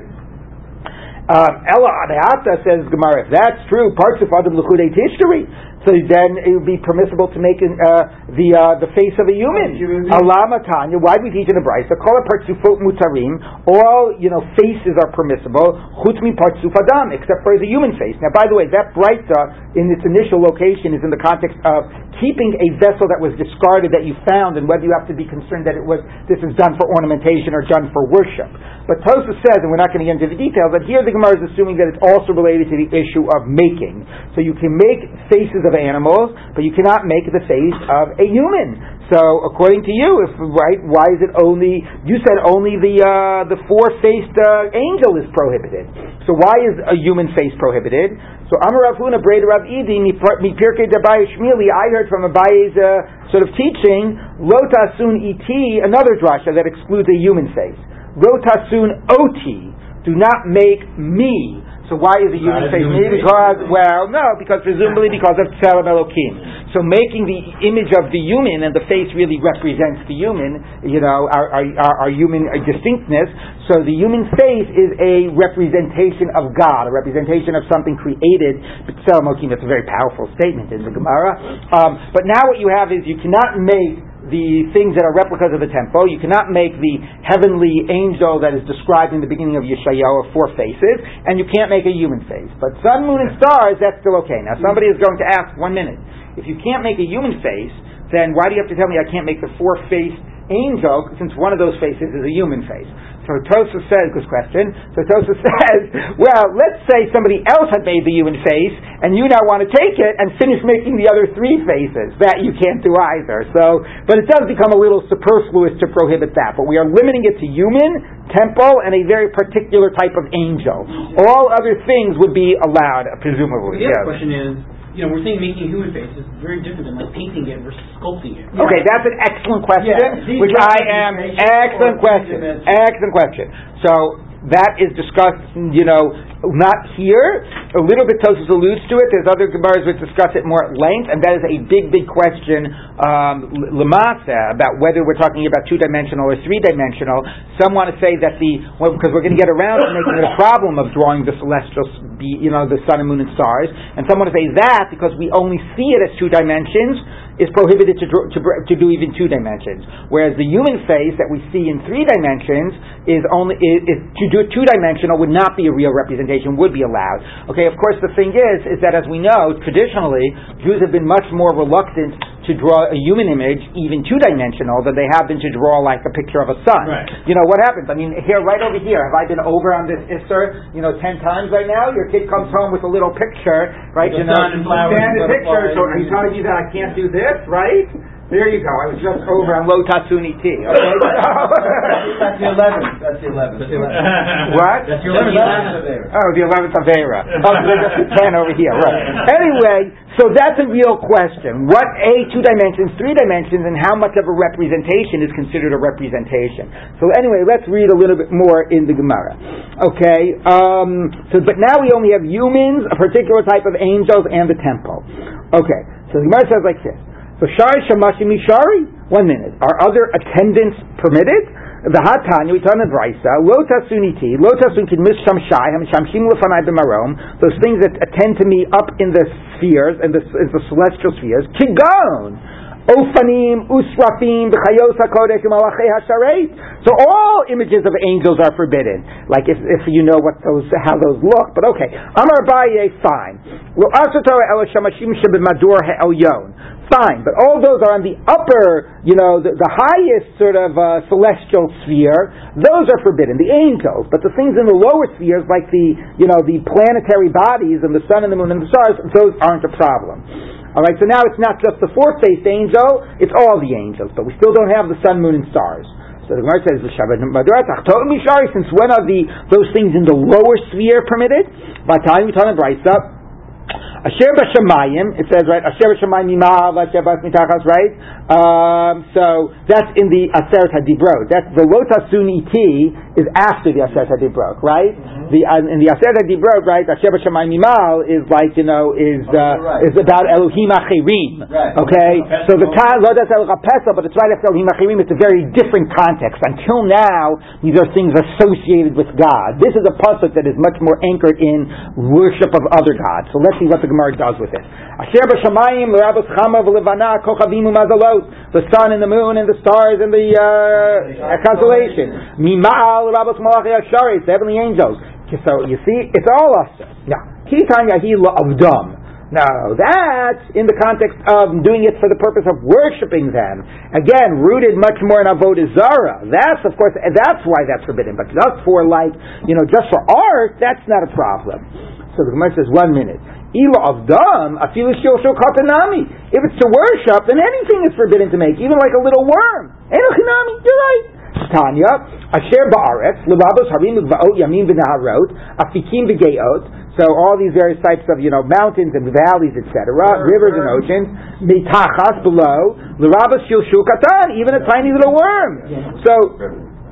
Um, Ella Adeata says Gemara, if that's true, parts of Adam Luchudei history, so then it would be permissible to make an, uh, the uh, the face of a human. Alama Tanya, why do we teach in the Brisa? Call it partsufot mutarim. All you know faces are permissible. Chutmi partsuf adam, except for the human face. Now, by the way, that Brisa in its initial location is in the context of keeping a vessel that was discarded that you found, and whether you have to be concerned that it was this is done for ornamentation or done for worship. But Tosa says, and we're not going to get into the details, but here the Gemara is assuming that it's also related to the issue of making. So you can make faces of of animals, but you cannot make the face of a human. So, according to you, if right, why is it only? You said only the uh, the four-faced uh, angel is prohibited. So, why is a human face prohibited? So, Amar Rav Huna Breda Rav Idi mi pirkei Dabai Shmili. I heard from Abaye's uh, sort of teaching Lotasun iti another drasha that excludes a human face. Lotasun oti. Do not make me so why is the human face me? Because well, no, because presumably because of Tzelem Elokim. So making the image of the human and the face really represents the human, you know, our, our, our human distinctness. So the human face is a representation of God, a representation of something created. But Tzelem Elokim. That's a very powerful statement in the Gemara. Um, but now what you have is you cannot make the things that are replicas of the temple. You cannot make the heavenly angel that is described in the beginning of Yeshayahu four faces, and you can't make a human face. But sun, moon, and stars, that's still okay. Now, somebody is going to ask, one minute, if you can't make a human face, then why do you have to tell me I can't make the four-faced angel, since one of those faces is a human face? So Tosa says, good question. So Tosa [LAUGHS] says, well, let's say somebody else had made the human face, and you now want to take it and finish making the other three faces. That you can't do either. So, but it does become a little superfluous to prohibit that. But we are limiting it to human, temple, and a very particular type of angel. All other things would be allowed, presumably. The other yes. question is, you know, we're saying making human faces is very different than like painting it versus sculpting it. Okay, that's an excellent question, Yeah, which I am, excellent question, excellent question. So, that is discussed, you know, not here. A little bit Tosus alludes to it. There's other Gemaras which discuss it more at length, and that is a big, big question, um, Lamasa, about whether we're talking about two-dimensional or three-dimensional. Some want to say that the, well, because we're going to get around to making it a problem of drawing the celestial, you know, the sun and moon and stars, and some want to say that because we only see it as two dimensions, is prohibited to, draw, to, to do even two dimensions. Whereas the human face that we see in three dimensions is only is, is to do two dimensional would not be a real representation, would be allowed. Okay, of course the thing is is that as we know, traditionally Jews have been much more reluctant to draw a human image, even two dimensional, than they have been to draw like a picture of a sun. Right. You know what happens? I mean, here, right over here, have I been over on this Isser, you know, ten times right now? Your kid comes home with a little picture, right? With you know, and flowers and the picture. So are you telling me that I can't do this, right? There you go. I was just over on Lo Tatsuni T. Okay. [LAUGHS] That's the eleventh, that's the eleventh. what? That's your The 11th of Aaron. Oh, the eleventh of Era. Oh, there's just ten over here, right? Anyway, so that's a real question. What a two dimensions, three dimensions, and how much of a representation is considered a representation? So anyway, let's read a little bit more in the Gemara. Okay. Um, so, but now we only have humans, a particular type of angels, and the temple. Okay. So the Gemara says like this. So shari shamashi mishari. One minute. Are other attendants permitted? The hatanya we turn in brisa. Lo tasuniti. Lo tasun kin misham shai. Hamshamshim lefanai b'marom. Those things that attend to me up in the spheres and the, in the celestial spheres. Kigon. Ofanim, Usrafim, B'chayos HaKodesh, Malachei HaShareit. So all images of angels are forbidden. Like if, if you know what those, how those look. But okay. Amar Abaye, fine. Fine. But all those are on the upper, you know, the, the highest sort of uh, celestial sphere. Those are forbidden. The angels. But the things in the lower spheres, like the, you know, the planetary bodies and the sun and the moon and the stars, those aren't a problem. All right, so now it's not just the four-faced angel; it's all the angels, but we still don't have the sun, moon, and stars. So the Gemara says, "The Shabbat Maduratach Tote Mishaari." "Since when are the those things in the lower sphere permitted?" By time we tell in Brisa, Asher b'shamayim, it says right. Asher b'shamayim mimav, asher mitachas, right? Um, so that's in the Aseret Hadibrot. That's the Lotasun iti is after the Aseret Hadibrot, right? The uh, in the Aseret Hadibrot, right? Asher b'shamayim mimal is like you know is Oh, uh, you're right. is about Elohim Achirim. Right. Okay, so the El Chapesa, but it's right after Elohim Achirim. It's a very different context. Until now, these are things associated with God. This is a pasuk that is much more anchored in worship of other gods. So let's see what the Gemara does with it. Asher b'shamayim chama v'levana. The sun and the moon and the stars and the uh, constellation. Asharis, the heavenly angels. So you see, it's all us. Now, kitan yahi avdam. No, that's in the context of doing it for the purpose of worshiping them. Again, rooted much more in avodah zara. That's of course that's why that's forbidden. But just for like you know, just for art, that's not a problem. So the Gemara says one minute. Ila of dam, afilu shilshul katanami. If it's to worship, then anything is forbidden to make, even like a little worm. You're right. Tanya, Asher Ba'aretz, Levavos Harim V'ot Yamim V'Naharot, Afikim V'Geot, so all these various types of, you know, mountains and valleys, etc., rivers and oceans, Mitachas below, Lerabas Shilshul Katan, even a tiny little worm. So,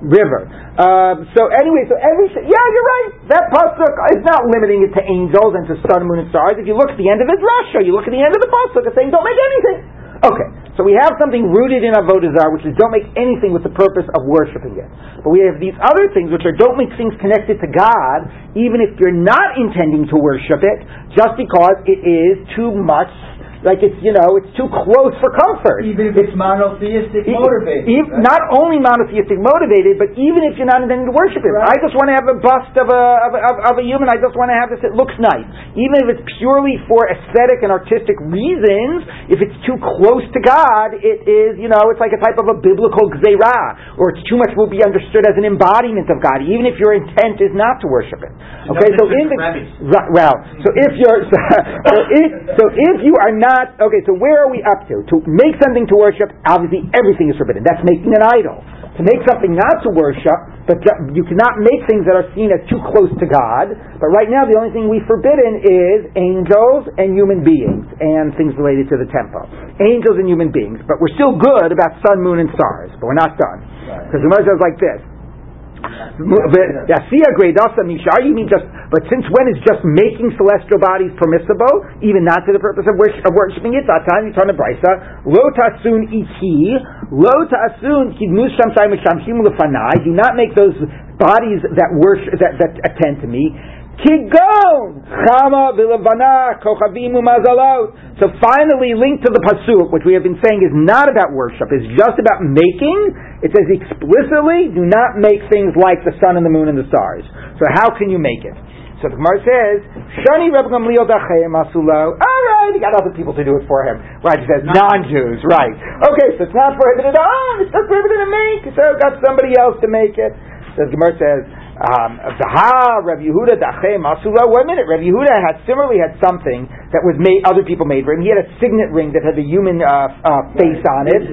river. Um, so anyway, so every, yeah, you're right. That pasuk is not limiting it to angels and to sun, moon, and stars. If you look at the end of his Russia, you look at the end of the pasuk, it's saying don't make anything. Okay, so we have something rooted in Avodah Zarah, which is don't make anything with the purpose of worshiping it. But we have these other things, which are don't make things connected to God, even if you're not intending to worship it, just because it is too much, like it's, you know, it's too close for comfort. Even if it's monotheistic E- motivated. e- right? Not only monotheistic motivated, but even if you're not intending to worship it. Right. I just want to have a bust of a, of, a, of, of a human. I just want to have this. It looks nice. Even if it's purely for aesthetic and artistic reasons, if it's too close to God, it is, you know, it's like a type of a biblical gzerah, or it's too much will be understood as an embodiment of God, even if your intent is not to worship it. Okay, so in the right, well, so if you're [LAUGHS] so if so if you are not okay, so where are we up to? To make something to worship, obviously everything is forbidden. That's making an idol. To make something not to worship, but you cannot make things that are seen as too close to God. But right now, the only thing we've forbidden is angels and human beings and things related to the temple. Angels and human beings. But we're still good about sun, moon, and stars. But we're not done. Because the Gemara says like this. You mean just, but since when is just making celestial bodies permissible, even not to the purpose of, worship, of worshiping it? Tatan Yitan Brisa, Lo Tasun Iki, Lo Tasun Kidmus Shamsai Mishamshim Lefanai, do not make those bodies that worship, that, that attend to me, Kigon Chama Kochavim. So finally, linked to the pasuk, which we have been saying is not about worship, is just about making. It says explicitly, do not make things like the sun and the moon and the stars. So how can you make it? So the Gemara says, Shani Reb Gamliel Dachem Asulo. All right, he got other people to do it for him. Right, he says non-Jews. Right. Okay, so it's not prohibited on. It's not prohibited to make. So got somebody else to make it. So the Gemara says, um, Zaha, Rav Yehuda, Dachem, Masula. Wait a minute, Rav Yehuda had similarly had something that was made, other people made for him. He had a signet ring that had a human uh, uh, face on it.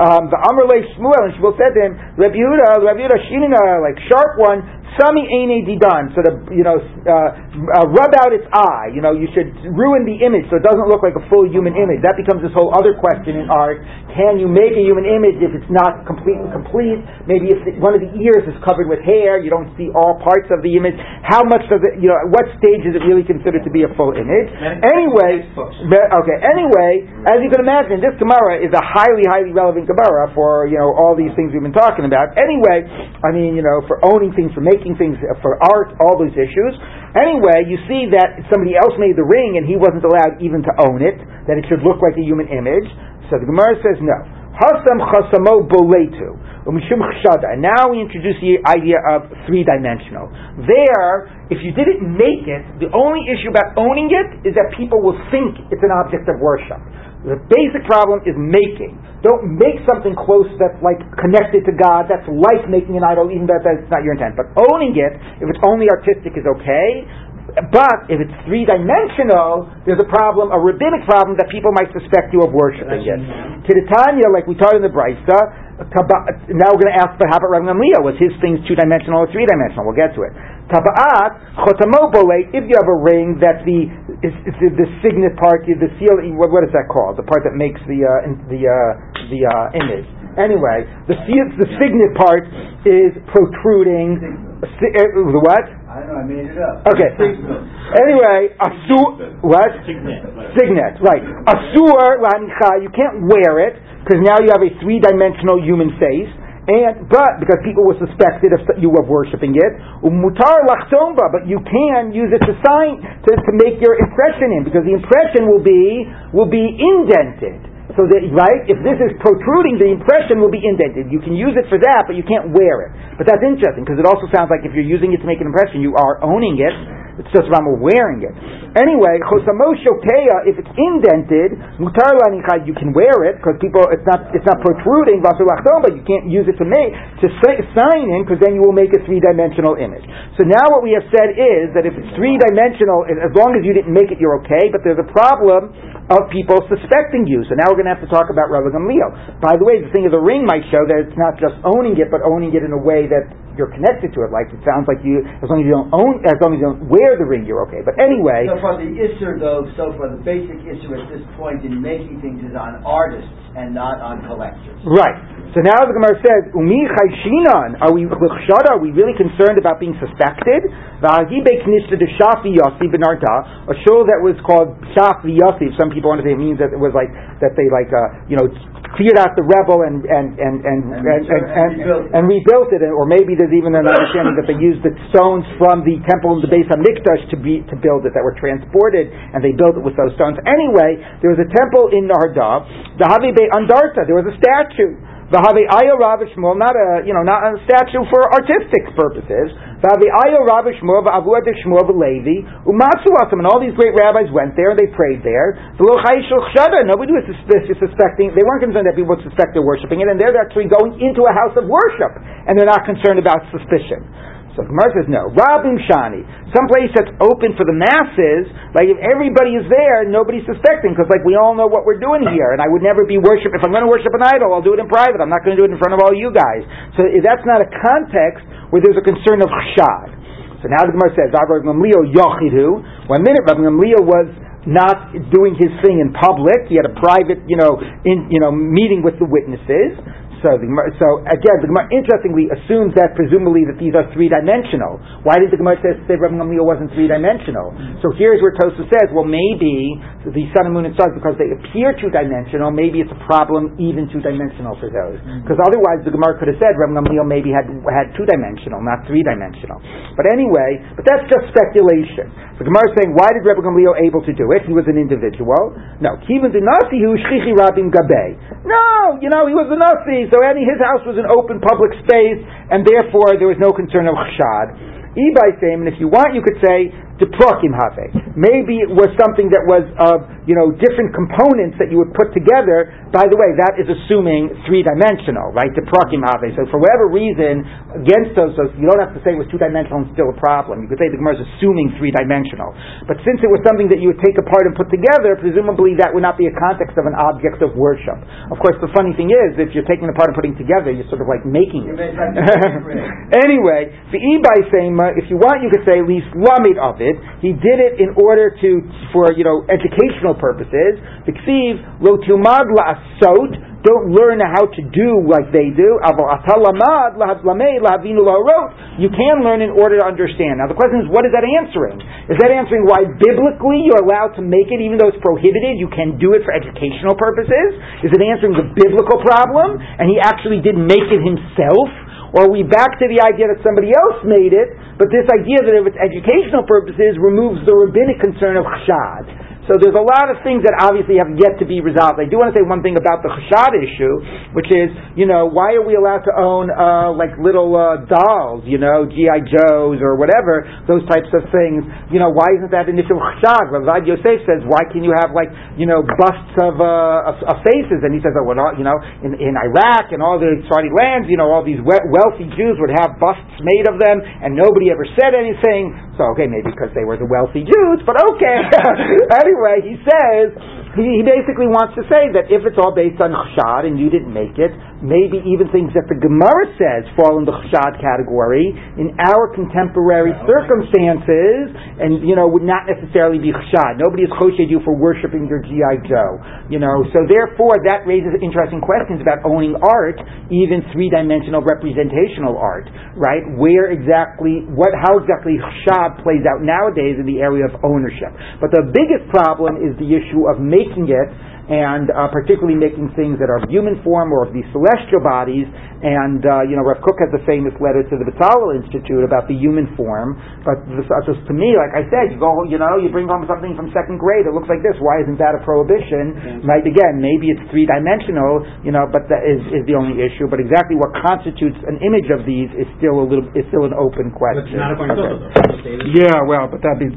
Um, the Amrle Shmuel, and Shmuel said to him, Rav Yehuda, Rav Yehuda, Shinina, like sharp one, Sami Aine Didan, so to, you know, uh, uh, rub out its eye. You know, you should ruin the image so it doesn't look like a full human image. That becomes this whole other question in art. Can you make a human image if it's not completely complete? Maybe if one of the ears is covered with hair, you don't see all parts of the image. How much does it, you know, at what stage is it really considered to be a full image? Anyway, okay, anyway, as you can imagine, this Gemara is a highly, highly relevant Gemara for, you know, all these things we've been talking about. Anyway, I mean, you know, for owning things, for making making things for art, all those issues. Anyway, you see that somebody else made the ring and he wasn't allowed even to own it, that it should look like a human image. So the Gemara says no. Hasam chasamo boletu. And now we introduce the idea of three dimensional. There, if you didn't make it, the only issue about owning it is that people will think it's an object of worship. The basic problem is making. Don't make something close that's like connected to God. That's like making an idol, even though that's not your intent. But owning it, if it's only artistic, is okay. But if it's three dimensional, there's a problem, a rabbinic problem that people might suspect you of worshiping it. Tanya, like we taught in the Brisa, now we're going to ask, but how about Rabbi Gamliel? Was his things two dimensional or three dimensional? We'll get to it. Taba'at, chotamobole, if you have a ring that the the, the signet part, the seal, what, what is that called? The part that makes the uh, the uh, the uh, image. Anyway, the the signet part is protruding. Uh, the what? I don't know. I made it up. Okay. anyway, asur what? Signet. Signet. Right. Asur lanicha. You can't wear it because now you have a three-dimensional human face. And but because people were suspected of you of worshiping it, um, umutar lachtomba, but you can use it to sign to, to make your impression in because the impression will be will be indented. So that right, if this is protruding, the impression will be indented. You can use it for that, but you can't wear it. But that's interesting because it also sounds like if you're using it to make an impression, you are owning it. It's just about wearing it. Anyway, chosamo if it's indented, mutar you can wear it because people it's not it's not protruding, but you can't use it to make to sign in because then you will make a three dimensional image. So now what we have said is that if it's three dimensional, as long as you didn't make it, you're okay. But there's a problem of people suspecting you. So now we're going to have to talk about Rabbi Gamliel. By the way, the thing of the ring might show that it's not just owning it, but owning it in a way that you're connected to it. Like it sounds like you, as long as you don't own, as long as you don't wear the ring, you're okay. But anyway, so far the issue though, so far the basic issue at this point in making things is on artists and not on collectors. Right. So now the Gemara says, "Umi chayshinan." Are we Are we really concerned about being suspected? Knishta de shafi a show that was called shafi yossi. Some people want to say it means that it was like that they like uh, you know cleared out the rebel and and and and and, and, and, and, and rebuilt it, or maybe there's even an understanding that they used the stones from the temple in the base of Mikdash to be to build it that were transported, and they built it with those stones. Anyway, there was a temple in Nehardea, the Habibe Andarta. There was a statue. V'havi ayo Rav not a you know not a statue for artistic purposes. V'havi ayo Rav v'avuad Shmuel v'Levi umatsu and all these great rabbis went there and they prayed there. Nobody was suspecting. They weren't concerned that people would suspect they're worshiping it, and they're actually going into a house of worship, and they're not concerned about suspicion. So Gemara says no. Rabim Shani, some place that's open for the masses, like if everybody is there, nobody's suspecting, because like we all know what we're doing here, and I would never be worship. If I'm going to worship an idol, I'll do it in private. I'm not going to do it in front of all you guys. So that's not a context where there's a concern of chshad. So now the Gemara says, Rabbi Gamliel Yochidu. One minute, Rabbi Gamliel was not doing his thing in public. He had a private, you know, in, you know, meeting with the witnesses. So, the, so again, the Gemara interestingly assumes that presumably that these are three-dimensional. Why did the Gemara say, say Rabbi Gamliel wasn't three-dimensional? So here's where Tosa says, well, maybe the sun and moon and stars, because they appear two-dimensional, maybe it's a problem even two-dimensional for those. Because otherwise, the Gemara could have said Rabbi Gamliel maybe had had two-dimensional, not three-dimensional. But anyway, but that's just speculation. The Gemara is saying, why did Rabbi Gamliel able to do it? He was an individual. No, Kivan the Nasi who shchichi rabim gabe. No, you know, he was a Nasi, so any, his house was an open public space, and therefore there was no concern of chshad. Ibai same, and if you want, you could say deprokim have. Maybe it was something that was of you know different components that you would put together. By the way, that is assuming three dimensional, right? Deprokim have. So for whatever reason, against those, those you don't have to say it was two dimensional and still a problem. You could say the Gemara is assuming three dimensional. But since it was something that you would take apart and put together, presumably that would not be a context of an object of worship. Of course, the funny thing is, if you're taking apart and putting together, you're sort of like making it. [LAUGHS] anyway, the Ibai same, uh, if you want, you could say at least lamid of it. He did it in order to, for you know, educational purposes. The ksiv lo tilmad la'asot. Don't learn how to do like they do. You can learn in order to understand. Now the question is, what is that answering? Is that answering why biblically you're allowed to make it even though it's prohibited? You can do it for educational purposes? Is it answering the biblical problem? And he actually did make it himself? Or are we back to the idea that somebody else made it, but this idea that if it's educational purposes removes the rabbinic concern of chshad? So there's a lot of things that obviously have yet to be resolved. I do want to say one thing about the chashad issue, which is, you know, why are we allowed to own uh, like little uh, dolls, you know, GI Joes or whatever, those types of things? You know, why isn't that of chashad? Ravad Yosef says, why can you have like, you know, busts of, uh, of, of faces? And he says, oh, well, not, you know, in, in Iraq and all the Saudi lands, you know, all these we- wealthy Jews would have busts made of them, and nobody ever said anything. So okay, maybe because they were the wealthy Jews, but okay. [LAUGHS] anyway, he says he, he basically wants to say that if it's all based on chshad and you didn't make it, maybe even things that the Gemara says fall in the chshad category in our contemporary circumstances, and you know would not necessarily be chshad. Nobody has choshed you for worshiping your GI Joe, you know. So therefore, that raises interesting questions about owning art, even three-dimensional representational art, right? Where exactly, what, how exactly chshad plays out nowadays in the area of ownership. But the biggest problem is the issue of making it and uh, particularly making things that are of human form or of these celestial bodies. And uh, you know, Rav Kook has a famous letter to the Betzalel Institute about the human form. But this, uh, just to me, like I said, you go, you know, you bring home something from second grade. It looks like this. Why isn't that a prohibition? Right? Again, maybe it's three dimensional, you know, but that is, is the only issue. But exactly what constitutes an image of these is still a little is still an open But it's question. not according to Okay. Tosa, though. Yeah, well, but that'd be